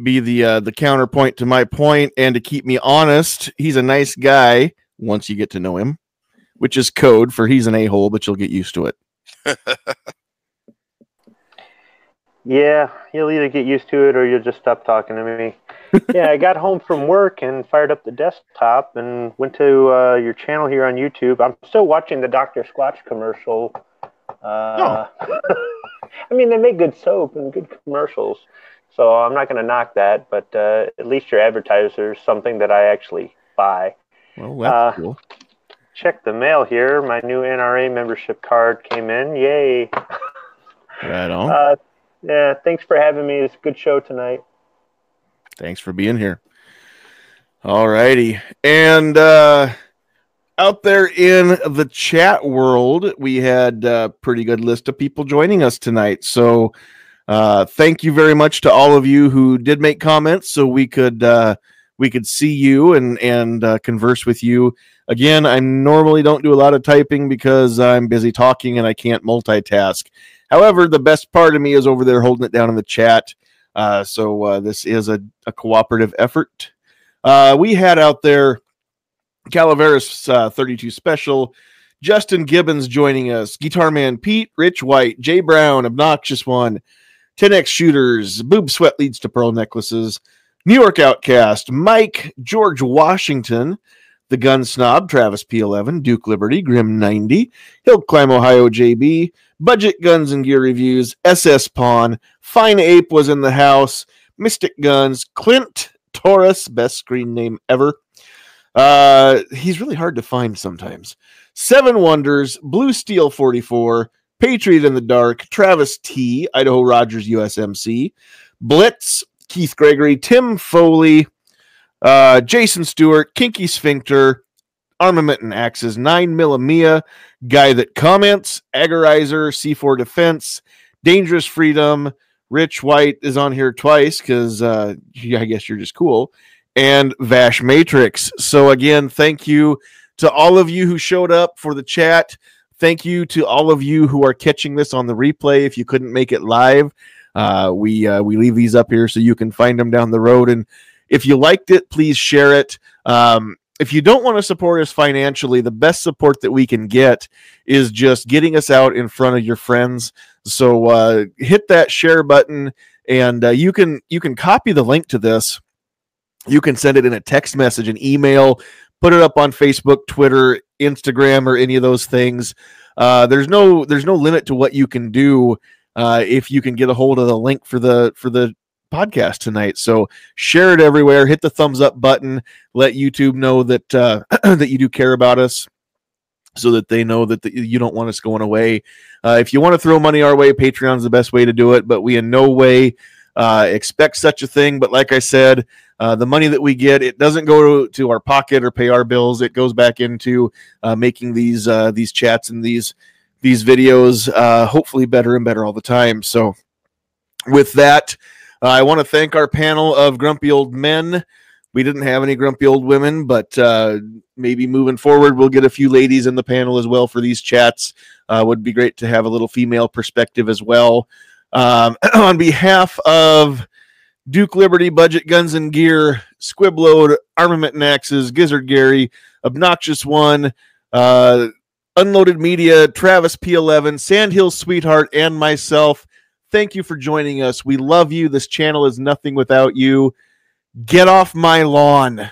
be the uh, the counterpoint to my point and to keep me honest. He's a nice guy once you get to know him, which is code for he's an a hole, but you'll get used to it. Yeah, you'll either get used to it or you'll just stop talking to me. yeah, I got home from work and fired up the desktop and went to uh, your channel here on YouTube. I'm still watching the Dr. Squatch commercial. Uh, I mean, they make good soap and good commercials, so I'm not going to knock that. But uh, at least your advertiser is something that I actually buy. Well, that's Uh, cool. Check the mail here. My new NRA membership card came in. Yay! Right on. Uh, yeah, thanks for having me. It's a good show tonight. Thanks for being here. All righty. And uh out there in the chat world, we had a pretty good list of people joining us tonight. So uh thank you very much to all of you who did make comments so we could uh we could see you and and uh, converse with you. Again, I normally don't do a lot of typing because I'm busy talking and I can't multitask. However, the best part of me is over there holding it down in the chat. Uh, so uh, this is a, a cooperative effort. Uh, we had out there Calaveras uh, 32 Special, Justin Gibbons joining us, Guitar Man Pete, Rich White, Jay Brown, Obnoxious One, 10X Shooters, Boob Sweat Leads to Pearl Necklaces, New York Outcast, Mike, George Washington, The Gun Snob, Travis P11, Duke Liberty, Grim 90, Hill Climb Ohio JB, Budget Guns and Gear Reviews, SS Pawn, Fine Ape was in the house, Mystic Guns, Clint Taurus, best screen name ever. Uh, he's really hard to find sometimes. Seven Wonders, Blue Steel 44, Patriot in the Dark, Travis T, Idaho Rogers USMC, Blitz, Keith Gregory, Tim Foley, uh, Jason Stewart, Kinky Sphincter, Armament and Axes, 9 Millimia, Guy That Comments, Agorizer, C4 Defense, Dangerous Freedom, Rich White is on here twice because uh, I guess you're just cool, and Vash Matrix. So, again, thank you to all of you who showed up for the chat. Thank you to all of you who are catching this on the replay. If you couldn't make it live, uh, we uh, we leave these up here so you can find them down the road. And if you liked it, please share it. Um, if you don't want to support us financially, the best support that we can get is just getting us out in front of your friends. So uh, hit that share button, and uh, you can you can copy the link to this. You can send it in a text message, an email, put it up on Facebook, Twitter, Instagram, or any of those things. Uh, there's no there's no limit to what you can do uh, if you can get a hold of the link for the for the podcast tonight. So share it everywhere. Hit the thumbs up button. Let YouTube know that uh, that you do care about us, so that they know that the, you don't want us going away. Uh, if you want to throw money our way, Patreon's the best way to do it. But we in no way uh, expect such a thing. But like I said, uh, the money that we get, it doesn't go to, to our pocket or pay our bills. It goes back into uh, making these uh, these chats and these these videos uh, hopefully better and better all the time. So with that, uh, I want to thank our panel of grumpy old men. We didn't have any grumpy old women, but maybe moving forward, we'll get a few ladies in the panel as well for these chats. Would be great to have a little female perspective as well. Um, on behalf of Duke Liberty, Budget Guns and Gear, Squibload, Armament and Axes, Gizzard Gary, Obnoxious One, uh, Unloaded Media, Travis P11, Sandhill Sweetheart, and myself. Thank you for joining us. We love you. This channel is nothing without you. Get off my lawn.